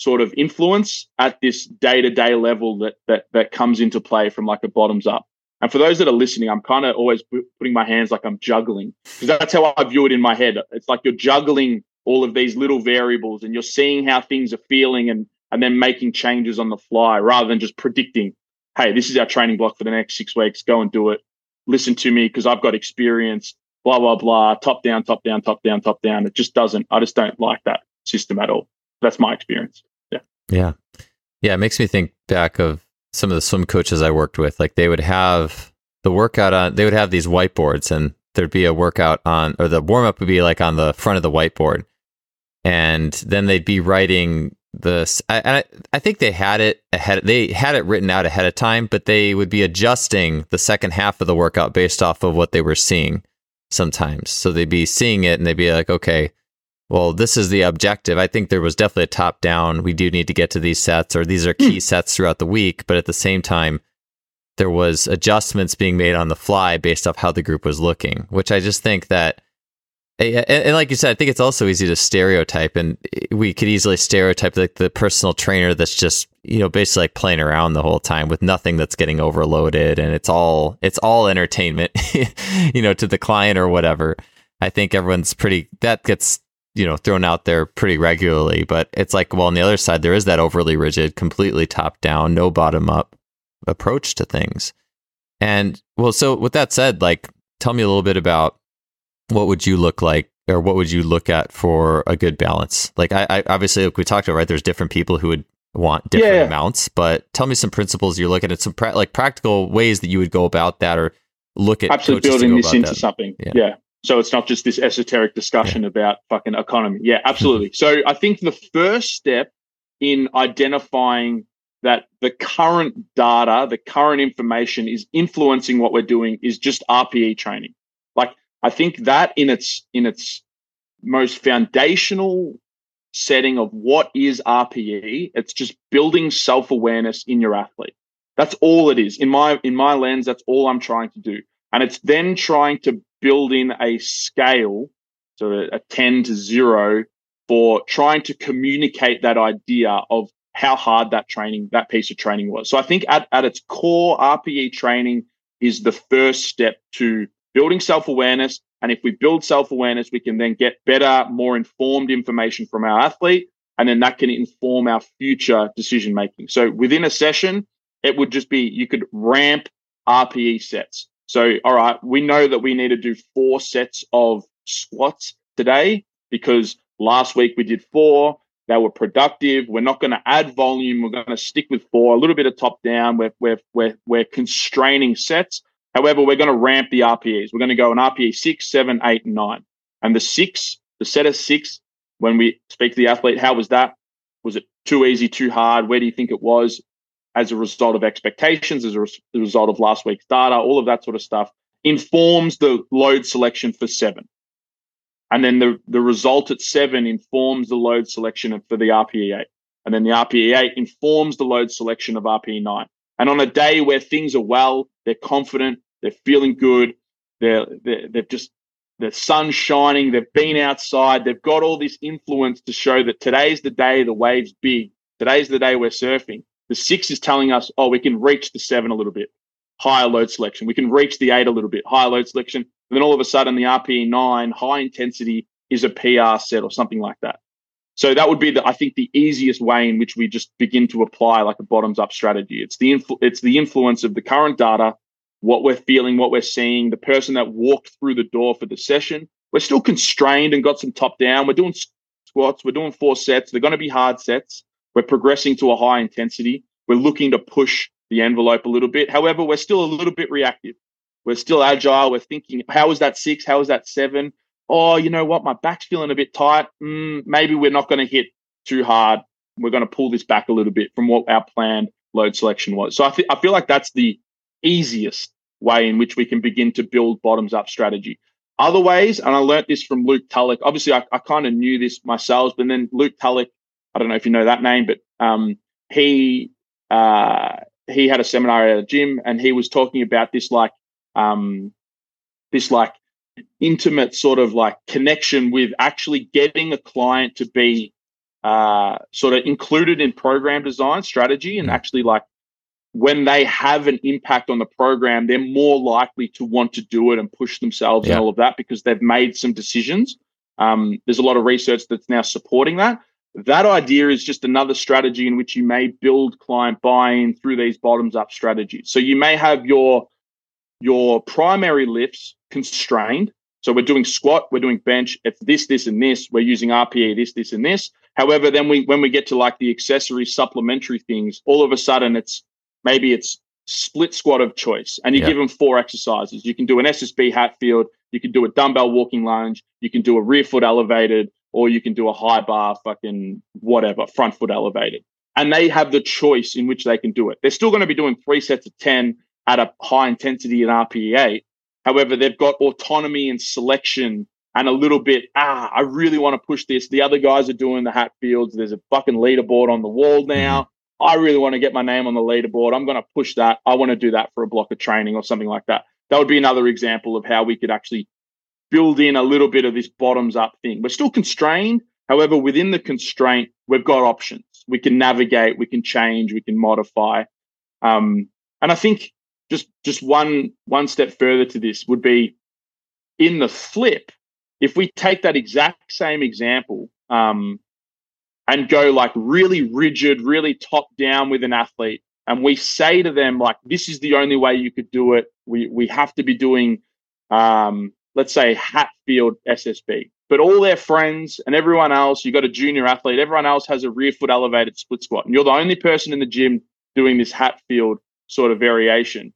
sort of influence at this day to day level that that that comes into play from like a bottoms up. And for those that are listening, I'm kind of always putting my hands like I'm juggling because that's how I view it in my head. It's like you're juggling all of these little variables and you're seeing how things are feeling and and then making changes on the fly rather than just predicting, hey, this is our training block for the next six weeks. Go and do it. Listen to me because I've got experience. Blah blah blah. Top down, top down, top down, top down. It just doesn't. I just don't like that system at all. That's my experience. Yeah. Yeah. Yeah. It makes me think back of some of the swim coaches I worked with. Like they would have the workout on, they would have these whiteboards and there'd be a workout on, or the warm up would be like on the front of the whiteboard. And then they'd be writing this. I, I, I think they had it ahead. They had it written out ahead of time, but they would be adjusting the second half of the workout based off of what they were seeing. Sometimes, so they'd be seeing it and they'd be like, okay, well, this is the objective. I think there was definitely a top down. We do need to get to these sets, or these are key mm. sets throughout the week. But at the same time, there was adjustments being made on the fly based off how the group was looking, which I just think that and, and, like you said, I think it's also easy to stereotype, and we could easily stereotype like the personal trainer that's just you know basically like playing around the whole time with nothing that's getting overloaded, and it's all it's all entertainment, *laughs* you know, to the client or whatever. I think everyone's pretty that gets you know thrown out there pretty regularly, but it's like well on the other side there is that overly rigid, completely top down, no bottom up approach to things. And well, so with that said, like tell me a little bit about what would you look like or what would you look at for a good balance? Like I, I obviously like we talked about, right? There's different people who would want different yeah. amounts, but tell me some principles you're looking at, some pra- like practical ways that you would go about that or look at absolutely building this into that. something. Yeah. yeah. So it's not just this esoteric discussion about fucking economy. Yeah, absolutely. *laughs* so I think the first step in identifying that the current data, the current information is influencing what we're doing is just RPE training. Like I think that in its in its most foundational setting of what is RPE, it's just building self-awareness in your athlete. That's all it is. In my in my lens, that's all I'm trying to do. And it's then trying to build in a scale, so a, a 10 to 0 for trying to communicate that idea of how hard that training, that piece of training was. So I think at, at its core, RPE training is the first step to building self awareness. And if we build self awareness, we can then get better, more informed information from our athlete. And then that can inform our future decision making. So within a session, it would just be you could ramp RPE sets. So, all right, we know that we need to do four sets of squats today because last week we did four. They were productive. We're not going to add volume. We're going to stick with four, a little bit of top down. We're, we're, we're, we're constraining sets However, we're going to ramp the RPEs. We're going to go on RPE six, seven, eight, and nine. And the six, the set of six, when we speak to the athlete, how was that? Was it too easy, too hard? Where do you think it was as a result of expectations, as a res- result of last week's data? All of that sort of stuff informs the load selection for seven. And then the, the result at seven informs the load selection for the RPE eight. And then the RPE eight informs the load selection of RPE nine. And on a day where things are well, they're confident, they're feeling good, they're, they're they've just the sun's shining, they've been outside, they've got all this influence to show that today's the day the wave's big, today's the day we're surfing. The six is telling us, oh, we can reach the seven a little bit, higher load selection. We can reach the eight a little bit, higher load selection. And then all of a sudden, the RPE nine, high intensity, is a PR set or something like that. So that would be the, I think, the easiest way in which we just begin to apply like a bottoms up strategy. It's the influ- it's the influence of the current data, what we're feeling, what we're seeing, the person that walked through the door for the session. We're still constrained and got some top down. We're doing squats. We're doing four sets. They're going to be hard sets. We're progressing to a high intensity. We're looking to push the envelope a little bit. However, we're still a little bit reactive. We're still agile. We're thinking, how is that six? How is that seven? oh, you know what, my back's feeling a bit tight. Mm, maybe we're not going to hit too hard. We're going to pull this back a little bit from what our planned load selection was. So I, th- I feel like that's the easiest way in which we can begin to build bottoms up strategy. Other ways, and I learned this from Luke Tulloch. Obviously, I, I kind of knew this myself, but then Luke Tulloch, I don't know if you know that name, but um, he uh, he had a seminar at a gym, and he was talking about this like um, this like intimate sort of like connection with actually getting a client to be uh, sort of included in program design strategy and mm. actually like when they have an impact on the program, they're more likely to want to do it and push themselves yeah. and all of that because they've made some decisions. Um, there's a lot of research that's now supporting that. That idea is just another strategy in which you may build client buy-in through these bottoms-up strategies. So you may have your your primary lifts constrained. So we're doing squat, we're doing bench, it's this, this, and this. We're using RPE, this, this, and this. However, then we when we get to like the accessory supplementary things, all of a sudden it's maybe it's split squat of choice. And you yeah. give them four exercises. You can do an SSB Hatfield, you can do a dumbbell walking lunge, you can do a rear foot elevated, or you can do a high bar, fucking whatever, front foot elevated. And they have the choice in which they can do it. They're still going to be doing three sets of 10 at a high intensity in RPE 8. However, they've got autonomy and selection and a little bit, ah, I really want to push this. The other guys are doing the Hatfields. There's a fucking leaderboard on the wall mm-hmm. now. I really want to get my name on the leaderboard. I'm going to push that. I want to do that for a block of training or something like that. That would be another example of how we could actually build in a little bit of this bottoms up thing. We're still constrained. However, within the constraint, we've got options. We can navigate, we can change, we can modify. Um, and I think just just one one step further to this would be in the flip. If we take that exact same example um, and go like really rigid, really top down with an athlete, and we say to them like, "This is the only way you could do it. We we have to be doing um, let's say Hatfield SSB, but all their friends and everyone else, you got a junior athlete, everyone else has a rear foot elevated split squat, and you're the only person in the gym doing this Hatfield sort of variation.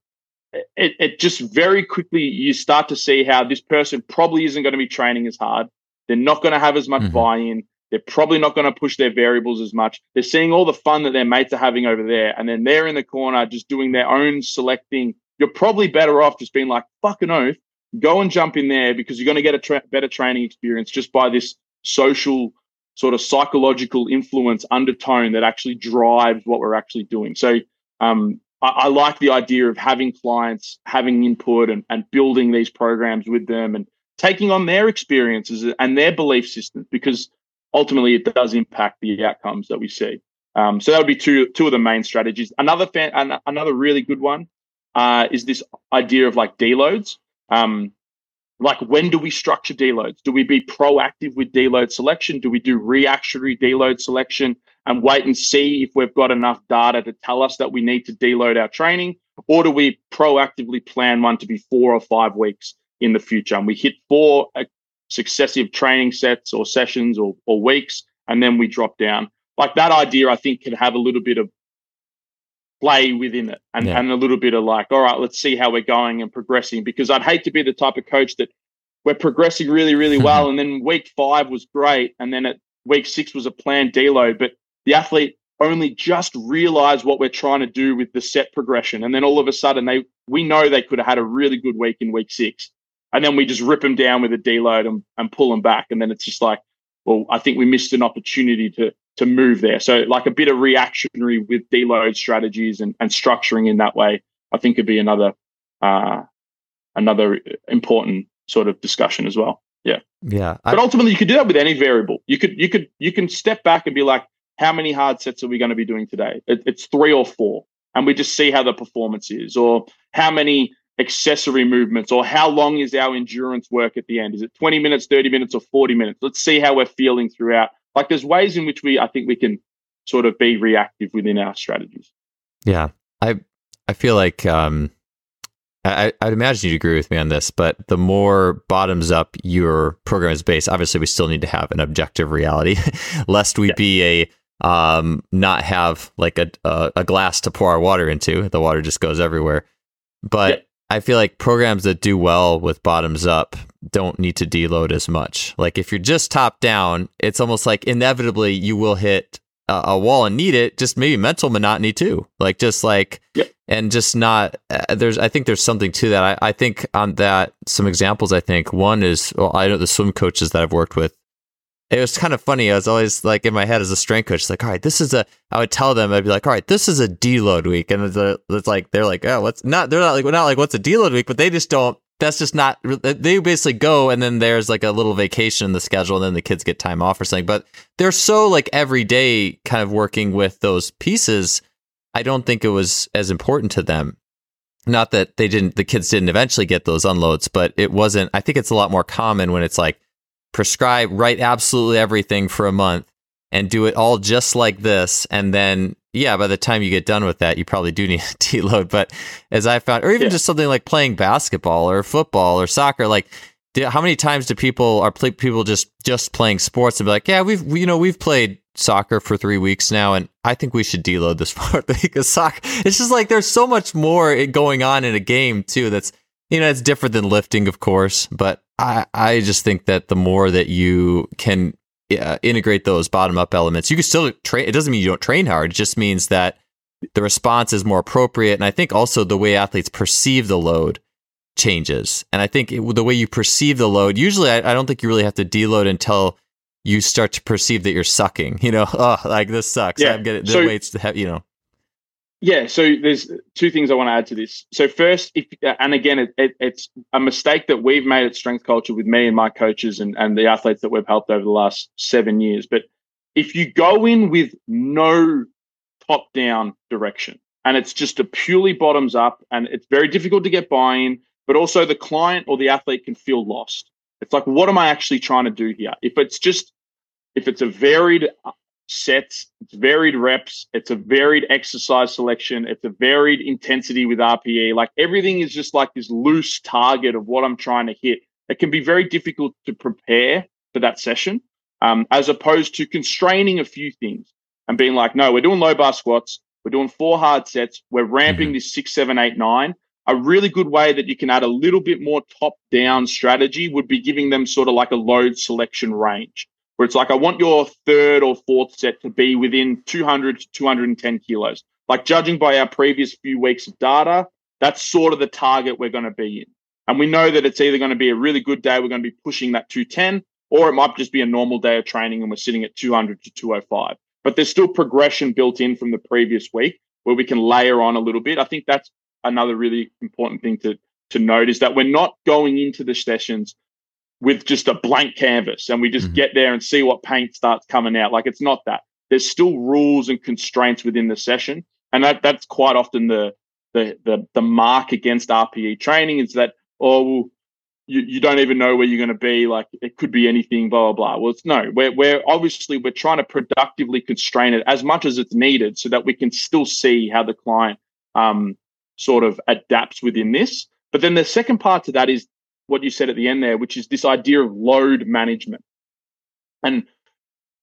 It, it just very quickly you start to see how this person probably isn't going to be training as hard. They're not going to have as much mm-hmm. buy-in. They're probably not going to push their variables as much. They're seeing all the fun that their mates are having over there, and then they're in the corner just doing their own selecting. You're probably better off just being like, fucking oath, go and jump in there because you're going to get a tra- better training experience just by this social sort of psychological influence undertone that actually drives what we're actually doing. So um, I, I, like the idea of having clients, having input, and, and building these programs with them, and taking on their experiences and their belief systems because ultimately it does impact the outcomes that we see. Um, so that would be two two of the main strategies. Another fan, another really good one uh, is this idea of like deloads. Um, like when do we structure deloads? Do we be proactive with deload selection? Do we do reactionary deload selection and wait and see if we've got enough data to tell us that we need to deload our training? Or do we proactively plan one to be four or five weeks in the future? And we hit four uh, successive training sets or sessions or, or weeks, and then we drop down. Like that idea, I think, can have a little bit of play within it and, yeah. and a little bit of like, all right, let's see how we're going and progressing. Because I'd hate to be the type of coach that we're progressing really, really *laughs* well. and then week five was great. And then at week six was a planned deload. But the athlete only just realized what we're trying to do with the set progression. And then all of a sudden they we know they could have had a really good week in week six. And then we just rip them down with a deload and, and pull them back. And then it's just like, well, I think we missed an opportunity to to move there. So like a bit of reactionary with deload strategies and, and structuring in that way, I think could be another uh, another important sort of discussion as well. Yeah. Yeah. I, but ultimately you could do that with any variable. You could you could you can step back and be like, how many hard sets are we going to be doing today? It, it's three or four. And we just see how the performance is, or how many accessory movements, or how long is our endurance work at the end? Is it 20 minutes, 30 minutes, or 40 minutes? Let's see how we're feeling throughout like there's ways in which we I think we can sort of be reactive within our strategies. Yeah. I I feel like um I, I'd imagine you'd agree with me on this, but the more bottoms up your program is based, obviously we still need to have an objective reality, *laughs* lest we yeah. be a um not have like a, a, a glass to pour our water into. The water just goes everywhere. But. I feel like programs that do well with bottoms up don't need to deload as much. Like if you're just top down, it's almost like inevitably you will hit a, a wall and need it. Just maybe mental monotony too. Like just like yep. and just not. Uh, there's I think there's something to that. I, I think on that some examples. I think one is well I know the swim coaches that I've worked with it was kind of funny. I was always like in my head as a strength coach, like, all right, this is a. I would tell them, I'd be like, all right, this is a deload week, and it's, a, it's like they're like, oh, what's not? They're not like, not like what's a deload week, but they just don't. That's just not. They basically go, and then there's like a little vacation in the schedule, and then the kids get time off or something. But they're so like every day, kind of working with those pieces. I don't think it was as important to them. Not that they didn't, the kids didn't eventually get those unloads, but it wasn't. I think it's a lot more common when it's like prescribe, write absolutely everything for a month and do it all just like this. And then, yeah, by the time you get done with that, you probably do need a *laughs* deload. But as I found, or even yeah. just something like playing basketball or football or soccer, like, how many times do people are people just just playing sports and be like, yeah, we've we, you know we've played soccer for three weeks now, and I think we should deload this *laughs* sport because soccer. It's just like there's so much more eh, going on in a game too. That's you know it's different than lifting, of course, but I, I just think that the more that you can uh, integrate those bottom up elements. You can still train. It doesn't mean you don't train hard. It just means that the response is more appropriate. And I think also the way athletes perceive the load changes. And I think it, the way you perceive the load, usually I, I, don't think you really have to deload until you start to perceive that you're sucking. You know, *laughs* oh, like this sucks. Yeah. I'm getting the so, weights to have, you know. Yeah, so there's two things I want to add to this. So first, if and again, it, it, it's a mistake that we've made at Strength Culture with me and my coaches and, and the athletes that we've helped over the last seven years. But if you go in with no top down direction and it's just a purely bottoms up and it's very difficult to get buy in, but also the client or the athlete can feel lost. It's like, what am I actually trying to do here? If it's just, if it's a varied sets, it's varied reps, it's a varied exercise selection, it's a varied intensity with RPE. Like everything is just like this loose target of what I'm trying to hit. It can be very difficult to prepare for that session, um, as opposed to constraining a few things and being like, no, we're doing low bar squats, we're doing four hard sets, we're ramping mm-hmm. this six, seven, eight, nine. A really good way that you can add a little bit more top down strategy would be giving them sort of like a load selection range where it's like, I want your third or fourth set to be within 200 to 210 kilos. Like, judging by our previous few weeks of data, that's sort of the target we're going to be in. And we know that it's either going to be a really good day, we're going to be pushing that 210, or it might just be a normal day of training and we're sitting at 200 to 205. But there's still progression built in from the previous week where we can layer on a little bit. I think that's another really important thing to, to note is that we're not going into the sessions with just a blank canvas and we just mm-hmm. get there and see what paint starts coming out. Like it's not that. There's still rules and constraints within the session. And that that's quite often the the the, the mark against RPE training is that, oh well, you, you don't even know where you're going to be. Like it could be anything, blah, blah, blah. Well, it's no, we're, we're obviously, we're trying to productively constrain it as much as it's needed so that we can still see how the client um, sort of adapts within this. But then the second part to that is what you said at the end there, which is this idea of load management. And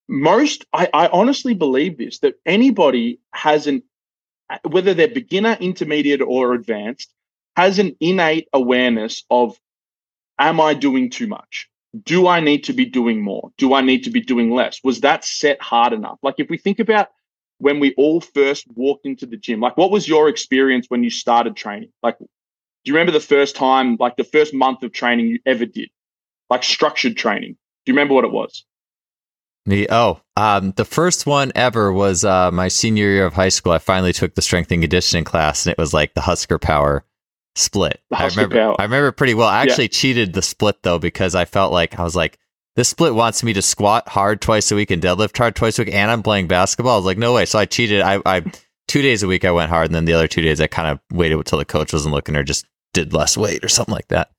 most, I, I honestly believe this that anybody has an, whether they're beginner, intermediate, or advanced, has an innate awareness of am I doing too much? Do I need to be doing more? Do I need to be doing less? Was that set hard enough? Like, if we think about when we all first walked into the gym, like, what was your experience when you started training? Like, do you remember the first time, like the first month of training you ever did, like structured training? Do you remember what it was? The oh, um, the first one ever was uh, my senior year of high school. I finally took the strength and conditioning class, and it was like the Husker Power split. I remember. Power. I remember pretty well. I actually yeah. cheated the split though because I felt like I was like, this split wants me to squat hard twice a week and deadlift hard twice a week, and I'm playing basketball. I was like, no way. So I cheated. I, I two days a week I went hard, and then the other two days I kind of waited until the coach wasn't looking or just did less weight or something like that.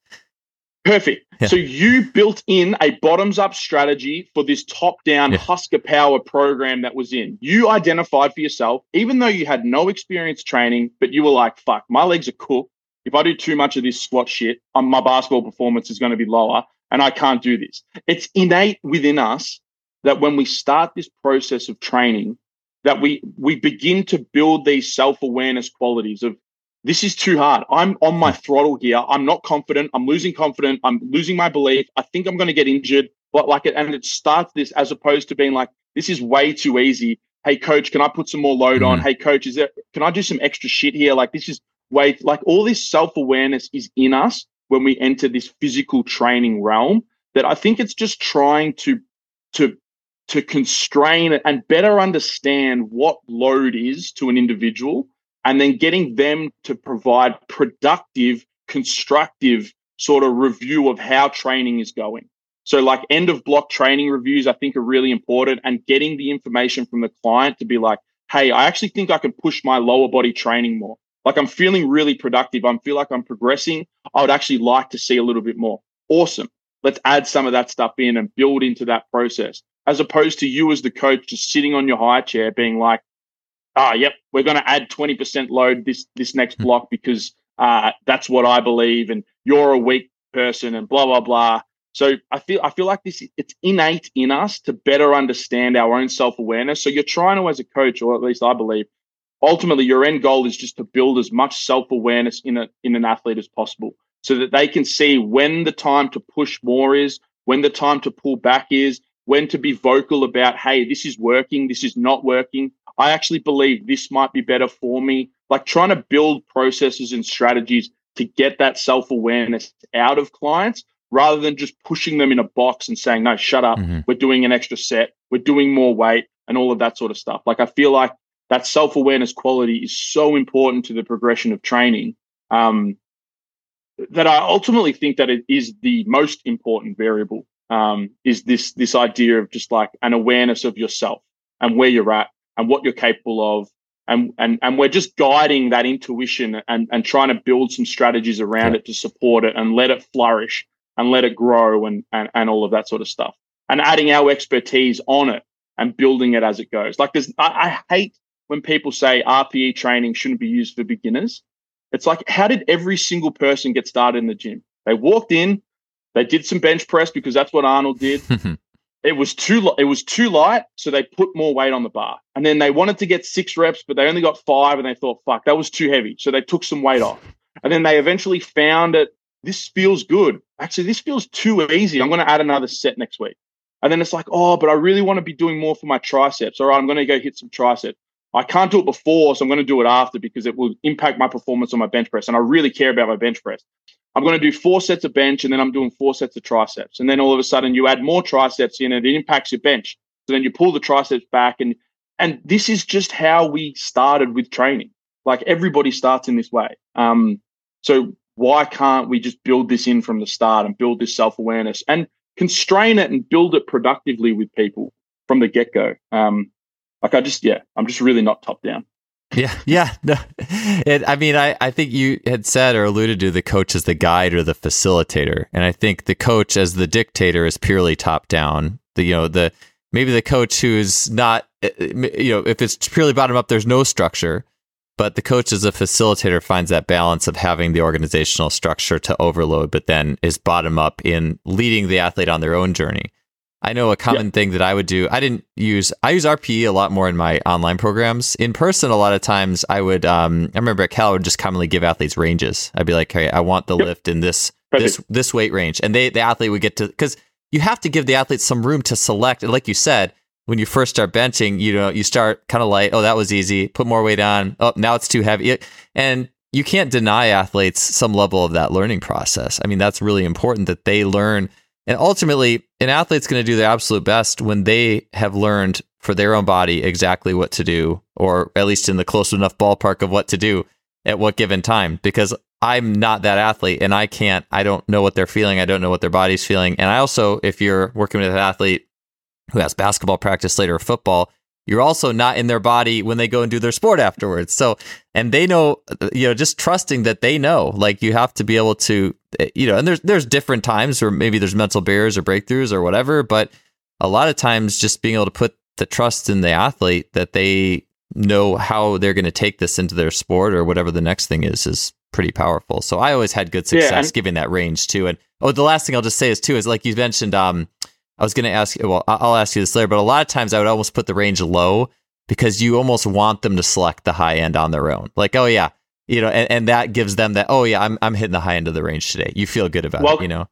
Perfect. Yeah. So you built in a bottoms up strategy for this top down yeah. Husker Power program that was in. You identified for yourself, even though you had no experience training, but you were like, fuck, my legs are cooked. If I do too much of this squat shit, um, my basketball performance is going to be lower and I can't do this. It's innate within us that when we start this process of training, that we we begin to build these self-awareness qualities of this is too hard. I'm on my throttle here. I'm not confident. I'm losing confidence. I'm losing my belief. I think I'm going to get injured. But like it, and it starts this as opposed to being like, this is way too easy. Hey, coach, can I put some more load on? Mm. Hey, coach, is there, can I do some extra shit here? Like, this is way, like all this self awareness is in us when we enter this physical training realm that I think it's just trying to, to, to constrain and better understand what load is to an individual and then getting them to provide productive, constructive sort of review of how training is going. So, like end of block training reviews, I think are really important, and getting the information from the client to be like, hey, I actually think I can push my lower body training more. Like, I'm feeling really productive. I feel like I'm progressing. I would actually like to see a little bit more. Awesome. Let's add some of that stuff in and build into that process, as opposed to you as the coach just sitting on your high chair being like, ah, yep, we're going to add 20% load this, this next hmm. block because uh, that's what I believe. And you're a weak person and blah, blah, blah. So I feel, I feel like this, it's innate in us to better understand our own self-awareness. So you're trying to, as a coach, or at least I believe, ultimately your end goal is just to build as much self-awareness in a, in an athlete as possible so that they can see when the time to push more is, when the time to pull back is, when to be vocal about, hey, this is working, this is not working. I actually believe this might be better for me. Like trying to build processes and strategies to get that self awareness out of clients rather than just pushing them in a box and saying, no, shut up. Mm-hmm. We're doing an extra set. We're doing more weight and all of that sort of stuff. Like I feel like that self awareness quality is so important to the progression of training um, that I ultimately think that it is the most important variable. Um, is this this idea of just like an awareness of yourself and where you're at and what you're capable of and and and we're just guiding that intuition and and trying to build some strategies around yeah. it to support it and let it flourish and let it grow and, and and all of that sort of stuff and adding our expertise on it and building it as it goes. Like there's I, I hate when people say rpe training shouldn't be used for beginners. It's like how did every single person get started in the gym? They walked in they did some bench press because that's what arnold did *laughs* it was too it was too light, so they put more weight on the bar. And then they wanted to get six reps, but they only got five, and they thought, "Fuck, that was too heavy." So they took some weight off. And then they eventually found it. This feels good. Actually, this feels too easy. I'm going to add another set next week. And then it's like, oh, but I really want to be doing more for my triceps. All right, I'm going to go hit some triceps. I can't do it before, so I'm going to do it after because it will impact my performance on my bench press. And I really care about my bench press. I'm going to do four sets of bench and then I'm doing four sets of triceps. And then all of a sudden you add more triceps in and it impacts your bench. So then you pull the triceps back and and this is just how we started with training. Like everybody starts in this way. Um, so why can't we just build this in from the start and build this self-awareness and constrain it and build it productively with people from the get-go? Um, like I just yeah, I'm just really not top down. Yeah, yeah. No. It, I mean, I, I think you had said or alluded to the coach as the guide or the facilitator, and I think the coach as the dictator is purely top down. The you know the maybe the coach who's not eh, eh, you know if it's purely bottom up, there's no structure, but the coach as a facilitator finds that balance of having the organizational structure to overload, but then is bottom up in leading the athlete on their own journey. I know a common yeah. thing that I would do. I didn't use I use RPE a lot more in my online programs. In person, a lot of times I would. Um, I remember at Cal I would just commonly give athletes ranges. I'd be like, "Hey, I want the yep. lift in this Perfect. this this weight range," and they the athlete would get to because you have to give the athlete some room to select. And like you said, when you first start benching, you know you start kind of light. Oh, that was easy. Put more weight on. Oh, now it's too heavy. And you can't deny athletes some level of that learning process. I mean, that's really important that they learn and ultimately, an athlete's going to do their absolute best when they have learned for their own body exactly what to do, or at least in the close enough ballpark of what to do at what given time. Because I'm not that athlete and I can't, I don't know what they're feeling. I don't know what their body's feeling. And I also, if you're working with an athlete who has basketball practice later or football, you're also not in their body when they go and do their sport afterwards. So, and they know, you know, just trusting that they know, like you have to be able to, eh, you know, and there's, there's different times where maybe there's mental barriers or breakthroughs or whatever, but a lot of times just being able to put the trust in the athlete that they know how they're going to take this into their sport or whatever the next thing is, is pretty powerful. So I always had good success yeah, giving that range too. And oh, the last thing I'll just say is too, is like you mentioned, um, I was going to ask you, well, I'll ask you this later, but a lot of times I would almost put the range low because you almost want them to select the high end on their own. Like, oh, yeah, you know, and, and that gives them that, oh, yeah, I'm, I'm hitting the high end of the range today. You feel good about well, it, you know?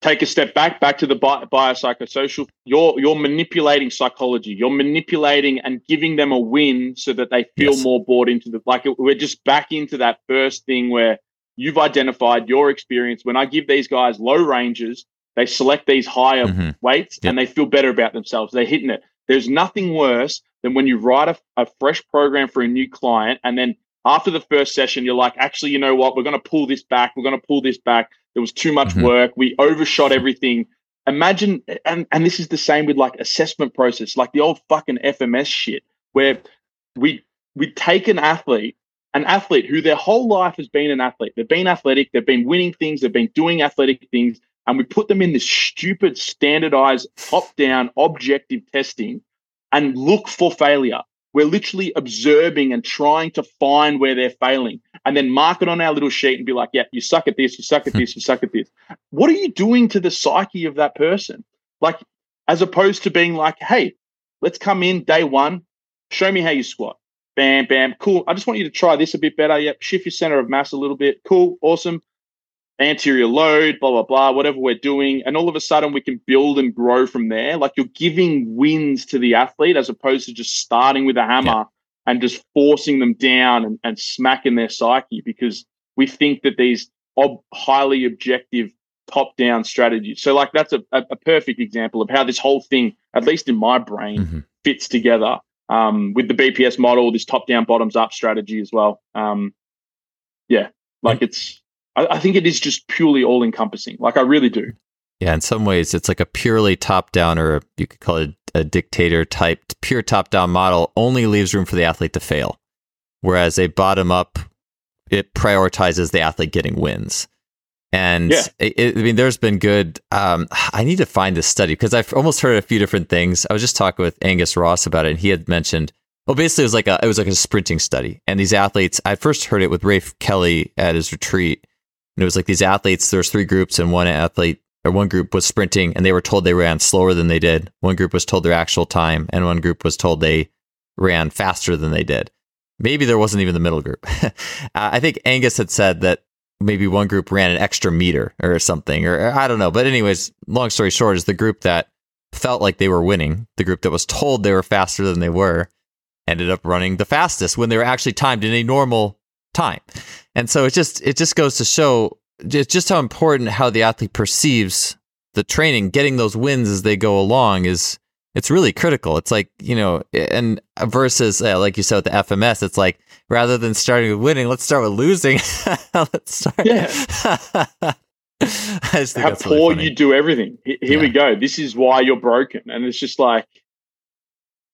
Take a step back, back to the bi- biopsychosocial. You're, you're manipulating psychology. You're manipulating and giving them a win so that they feel yes. more bought into the, like, we're just back into that first thing where you've identified your experience. When I give these guys low ranges, they select these higher mm-hmm. weights yep. and they feel better about themselves. They're hitting it. There's nothing worse than when you write a, a fresh program for a new client and then after the first session, you're like, actually, you know what? We're going to pull this back. We're going to pull this back. There was too much mm-hmm. work. We overshot everything. Imagine, and, and this is the same with like assessment process, like the old fucking FMS shit, where we we take an athlete, an athlete who their whole life has been an athlete. They've been athletic. They've been winning things. They've been doing athletic things and we put them in this stupid standardized top down objective testing and look for failure. We're literally observing and trying to find where they're failing and then mark it on our little sheet and be like, yeah, you suck at this, you suck at this, you suck at this. What are you doing to the psyche of that person? Like, as opposed to being like, hey, let's come in day one, show me how you squat. Bam, bam, cool. I just want you to try this a bit better. Yep, shift your center of mass a little bit. Cool, awesome anterior load, blah, blah, blah, whatever we're doing. And all of a sudden we can build and grow from there. Like you're giving wins to the athlete as opposed to just starting with a hammer yeah. and just forcing them down and, and smacking their psyche because we think that these ob- highly objective top down strategies. So, like, that's a, a, perfect example of how this whole thing, at least in my brain, mm-hmm. fits together um, with the BPS model, this top down, bottoms up strategy as well. Um, yeah, like it's I, I think it is just purely all encompassing. Like I really do. Yeah, in some ways, it's like a purely top down, or you could call it a dictator type, pure top down model only leaves room for the athlete to fail. Whereas a bottom up, it prioritizes the athlete getting wins. And yeah. it, I mean, there's been good. Um, I need to find this study because I've almost heard a few different things. I was just talking with Angus Ross about it, and he had mentioned. Well, basically, it was like a it was like a sprinting study, and these athletes. I first heard it with Rafe Kelly at his retreat, and it was like these athletes, there's three groups, and one athlete or one group was sprinting and they were told they ran slower than they did. One group was told their actual time, and one group was told they ran faster than they did. Maybe there wasn't even the middle group. *laughs* I think Angus had said that maybe one group ran an extra meter or something, or I don't know. But, anyways, long story short, is the group that felt like they were winning, the group that was told they were faster than they were, ended up running the fastest when they were actually timed in a normal time. And so it just it just goes to show just how important how the athlete perceives the training, getting those wins as they go along is it's really critical. It's like you know, and versus uh, like you said with the FMS, it's like rather than starting with winning, let's start with losing. *laughs* let's start. Yeah. *laughs* How poor really you do everything. Here yeah. we go. This is why you're broken, and it's just like,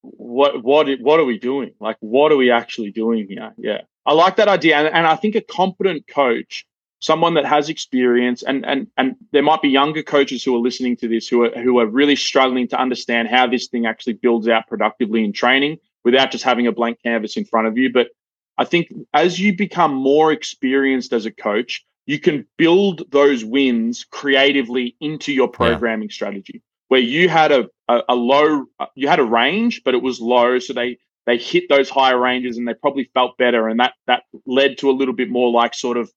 what, what, what are we doing? Like, what are we actually doing here? Yeah. I like that idea, and, and I think a competent coach, someone that has experience, and and and there might be younger coaches who are listening to this who are who are really struggling to understand how this thing actually builds out productively in training without just having a blank canvas in front of you. But I think as you become more experienced as a coach, you can build those wins creatively into your programming yeah. strategy. Where you had a, a, a low, you had a range, but it was low, so they they hit those higher ranges and they probably felt better. And that that led to a little bit more like sort of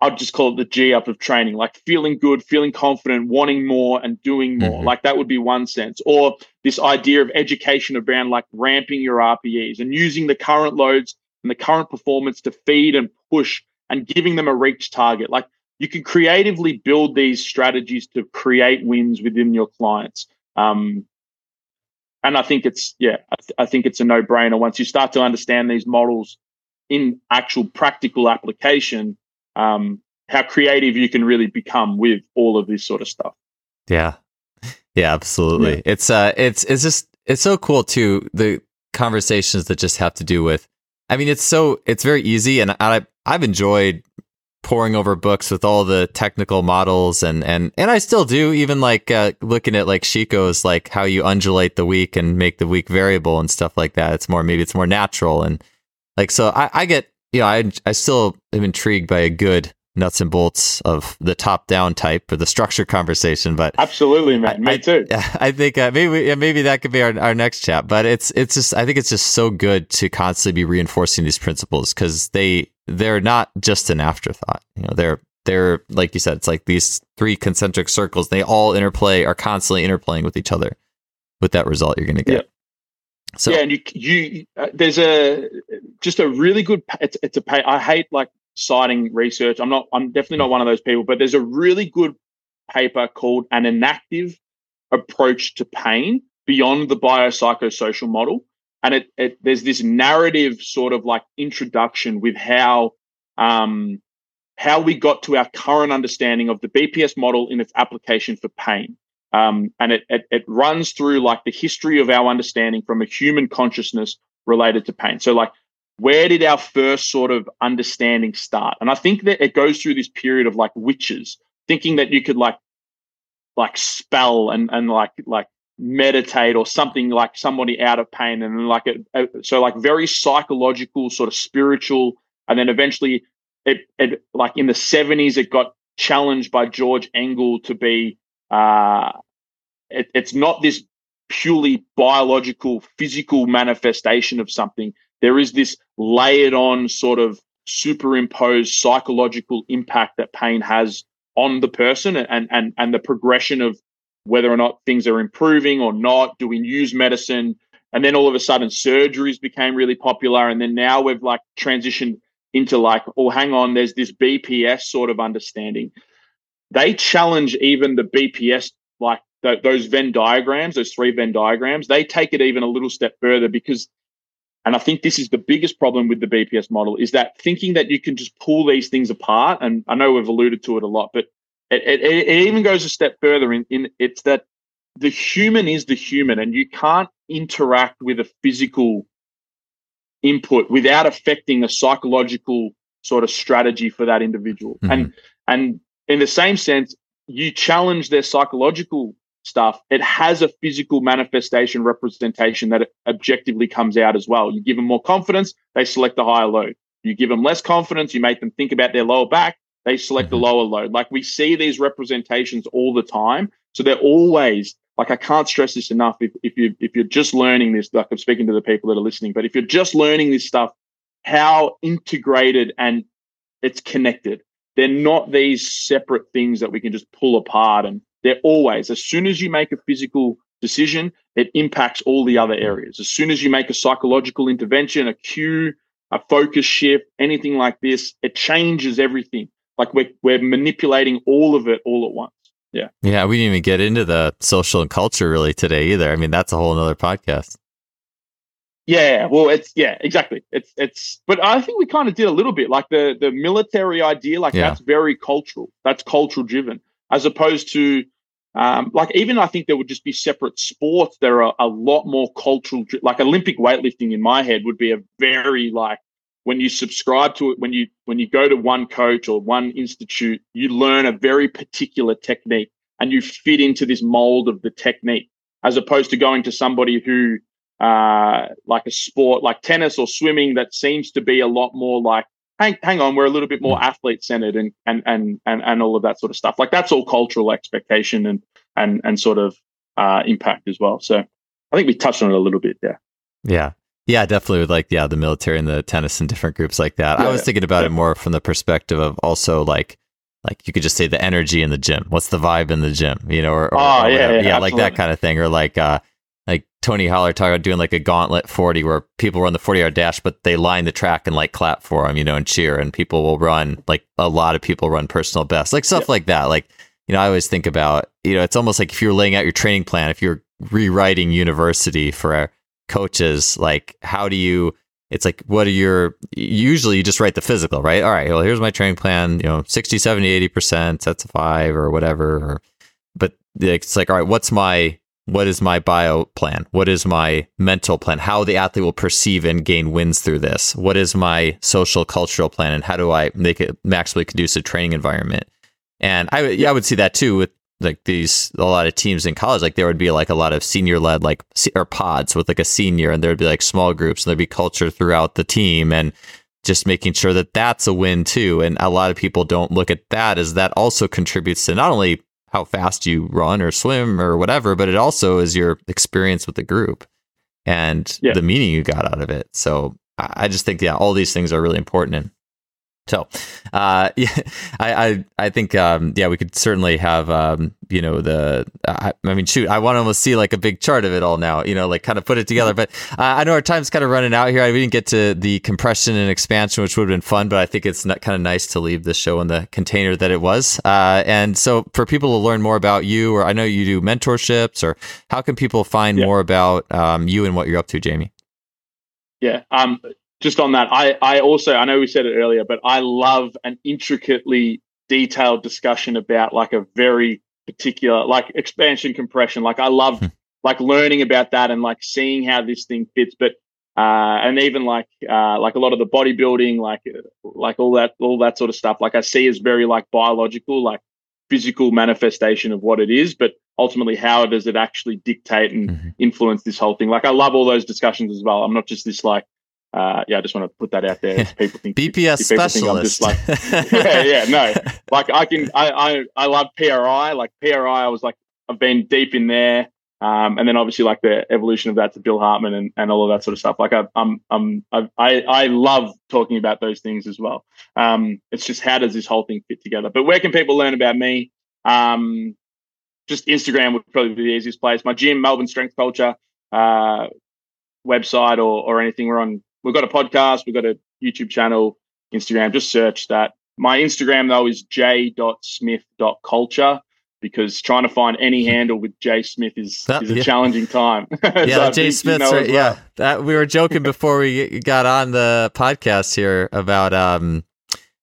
I'd just call it the G up of training, like feeling good, feeling confident, wanting more and doing more. Mm-hmm. Like that would be one sense. Or this idea of education around like ramping your RPEs and using the current loads and the current performance to feed and push and giving them a reach target. Like you can creatively build these strategies to create wins within your clients. Um, and I think it's yeah, I, th- I think it's a no brainer once you start to understand these models in actual practical application. Um, how creative you can really become with all of this sort of stuff. Yeah, yeah, absolutely. Yeah. It's uh, it's it's just it's so cool too. The conversations that just have to do with. I mean, it's so it's very easy, and I I've enjoyed poring over books with all the technical models and and and I still do even like uh, looking at like Chico's like how you undulate the week and make the week variable and stuff like that. It's more maybe it's more natural and like so I, I get you know I I still am intrigued by a good nuts and bolts of the top down type or the structure conversation but absolutely man I, me too I, *laughs* I think uh, maybe maybe that could be our, our next chat but it's it's just I think it's just so good to constantly be reinforcing these principles because they they're not just an afterthought. You know, they're they're like you said, it's like these three concentric circles. They all interplay, are constantly interplaying with each other. With that result, you're going to get. Yeah. So yeah, and you you uh, there's a just a really good. It's it's a pay. I hate like citing research. I'm not. I'm definitely not one of those people. But there's a really good paper called an enactive approach to pain beyond the biopsychosocial model and it, it there's this narrative sort of like introduction with how um, how we got to our current understanding of the BPS model in its application for pain. Um, and it, it, it runs through like the history of our understanding from a human consciousness related to pain. So like where did our first sort of understanding start? And I think that it goes through this period of like witches thinking that you could like like spell and and like like meditate or something like somebody out of pain and like it so like very psychological sort of spiritual and then eventually it, it like in the 70s it got challenged by george engel to be uh it, it's not this purely biological physical manifestation of something. There is this layered on sort of superimposed psychological impact that pain has on the person and and and the progression of whether or not things are improving or not. Do we use medicine? And then all of a sudden, surgeries became really popular, and then now we've like transitioned into like, oh, hang on, there's this BPS sort of understanding. They challenge even the BPS like th- those Venn diagrams, those three Venn diagrams. They take it even a little step further because and I think this is the biggest problem with the BPS model is that thinking that you can just pull these things apart. And I know we've alluded to it a lot, but it, it, it even goes a step further in, in it's that the human is the human and you can't interact with a physical input without affecting a psychological sort of strategy for that individual. Mm-hmm. And and in the same sense, you challenge their psychological stuff, it has a physical manifestation representation that objectively comes out as well. You give them more confidence, they select a higher load. You give them less confidence, you make them think about their lower back, they select mm-hmm. a lower load. Like we see these representations all the time. So they're always like I can't stress this enough. If if you if you're just learning this, like I'm speaking to the people that are listening, but if you're just learning this stuff, how integrated and it's connected. They're not these separate things that we can just pull apart and they're always, as soon as you make a physical decision, it impacts all the other areas. As soon as you make a psychological intervention, a cue, a focus shift, anything like this, it changes everything. Like we're, we're manipulating all of it all at once. Yeah. Yeah. We didn't even get into the social and culture really today either. I mean, that's a whole other podcast. Yeah, well, it's yeah, exactly. It's it's, but I think we kind of did a little bit like the the military idea. Like yeah. that's very cultural. That's cultural driven as opposed to um, like even I think there would just be separate sports. There are a lot more cultural, like Olympic weightlifting in my head would be a very like when you subscribe to it, when you when you go to one coach or one institute, you learn a very particular technique and you fit into this mold of the technique, as opposed to going to somebody who uh, like a sport like tennis or swimming that seems to be a lot more like hang, hang on, we're a little bit more hmm. athlete centered and, and, and, and, and all of that sort of stuff. Like that's all cultural expectation and, and, and sort of uh, impact as well. So I think we touched on it a little bit. Yeah. Yeah. Yeah, definitely with like, yeah, the military and the tennis and different groups like that. Yeah, I was thinking about yeah. it more from the perspective of also like, like you could just say the energy in the gym. What's the vibe in the gym? You know, or, or, oh, or yeah, yeah, yeah like that kind of thing. Or like, uh, like Tony Holler talking about doing like a gauntlet 40 where people run the 40 yard dash, but they line the track and like clap for them, you know, and cheer. And people will run like a lot of people run personal best, like stuff like that. Like, you know, I always think about, you know, it's almost like if you're laying out your training plan, if you're rewriting university for coaches, like how do you, it's like, what are your, usually you just write the physical, right? All right, well, here's my training plan, you know, 60, 70, 80%, that's a five or whatever. Or, but it's like, all right, what's my, what is my bio plan? What is my mental plan? How the athlete will perceive and gain wins through this? What is my social cultural plan? And how do I make it maximally conducive training environment? And I, yeah, I would see that too with like these, a lot of teams in college, like there would be like a lot of senior led, like, or pods with like a senior and there would be like small groups and there'd be culture throughout the team and just making sure that that's a win too. And a lot of people don't look at that as that also contributes to not only how fast you run or swim or whatever, but it also is your experience with the group and yeah. the meaning you got out of it. So I just think, yeah, all these things are really important. And so, uh, *laughs* yeah, I, I, I think, um, yeah, we could certainly have, um, you know, the, I, I, mean, shoot, I want to almost see like a big chart of it all now, you know, like kind of put it together. But uh, I know our time's kind of running out here. I, we didn't get to the compression and expansion, which would have been fun, but I think it's not, kind of nice to leave the show in the container that it was. Uh, and so for people to learn more about you, or I know you do mentorships, or how can people find yeah. more about um, you and what you're up to, Jamie? Yeah. Um, just on that, I, I also, I know we said it earlier, but I love an intricately detailed discussion about like a very particular, like expansion compression. Like I love hmm. like learning about that and like seeing how this thing fits. But, uh, and even like, uh, like a lot of the bodybuilding, like, like all that, all that sort of stuff, like I see as very like biological, like physical manifestation of what it is, but ultimately how does it actually dictate and mm-hmm. influence this whole thing? Like I love all those discussions as well. I'm not just this like, uh, yeah, I just want to put that out there. *laughs* People think BPS people specialist. Think I'm just like, *laughs* yeah, yeah, no. Like I can, I, I, I love PRI. Like PRI, I was like, I've been deep in there. Um, and then obviously like the evolution of that to Bill Hartman and, and all of that sort of stuff. Like I, I'm, I'm, I, I love talking about those things as well. Um, it's just how does this whole thing fit together? But where can people learn about me? Um, just Instagram would probably be the easiest place. My gym, Melbourne Strength Culture uh, website or or anything. We're on. We've got a podcast. We've got a YouTube channel, Instagram. Just search that. My Instagram though is j.smith.culture because trying to find any handle with J Smith is, that, is a yeah. challenging time. *laughs* yeah, so J Smith. You know right, well. Yeah, that, we were joking before we got on the podcast here about um,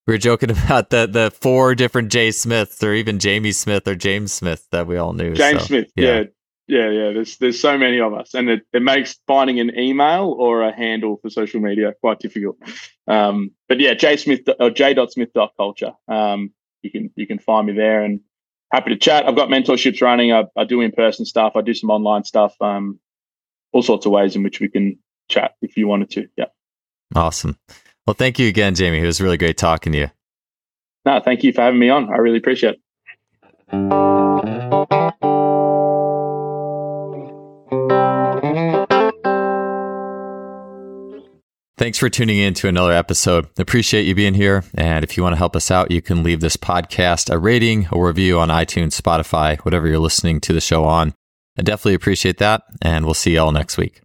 we were joking *laughs* about the the four different J Smiths or even Jamie Smith or James Smith that we all knew. James so, Smith, yeah. yeah. Yeah, yeah. There's there's so many of us, and it, it makes finding an email or a handle for social media quite difficult. Um, but yeah, J Smith or J Smith culture. Um, you can you can find me there, and happy to chat. I've got mentorships running. I, I do in person stuff. I do some online stuff. Um, all sorts of ways in which we can chat if you wanted to. Yeah. Awesome. Well, thank you again, Jamie. It was really great talking to you. No, thank you for having me on. I really appreciate it. Thanks for tuning in to another episode. Appreciate you being here. And if you want to help us out, you can leave this podcast a rating or review on iTunes, Spotify, whatever you're listening to the show on. I definitely appreciate that. And we'll see you all next week.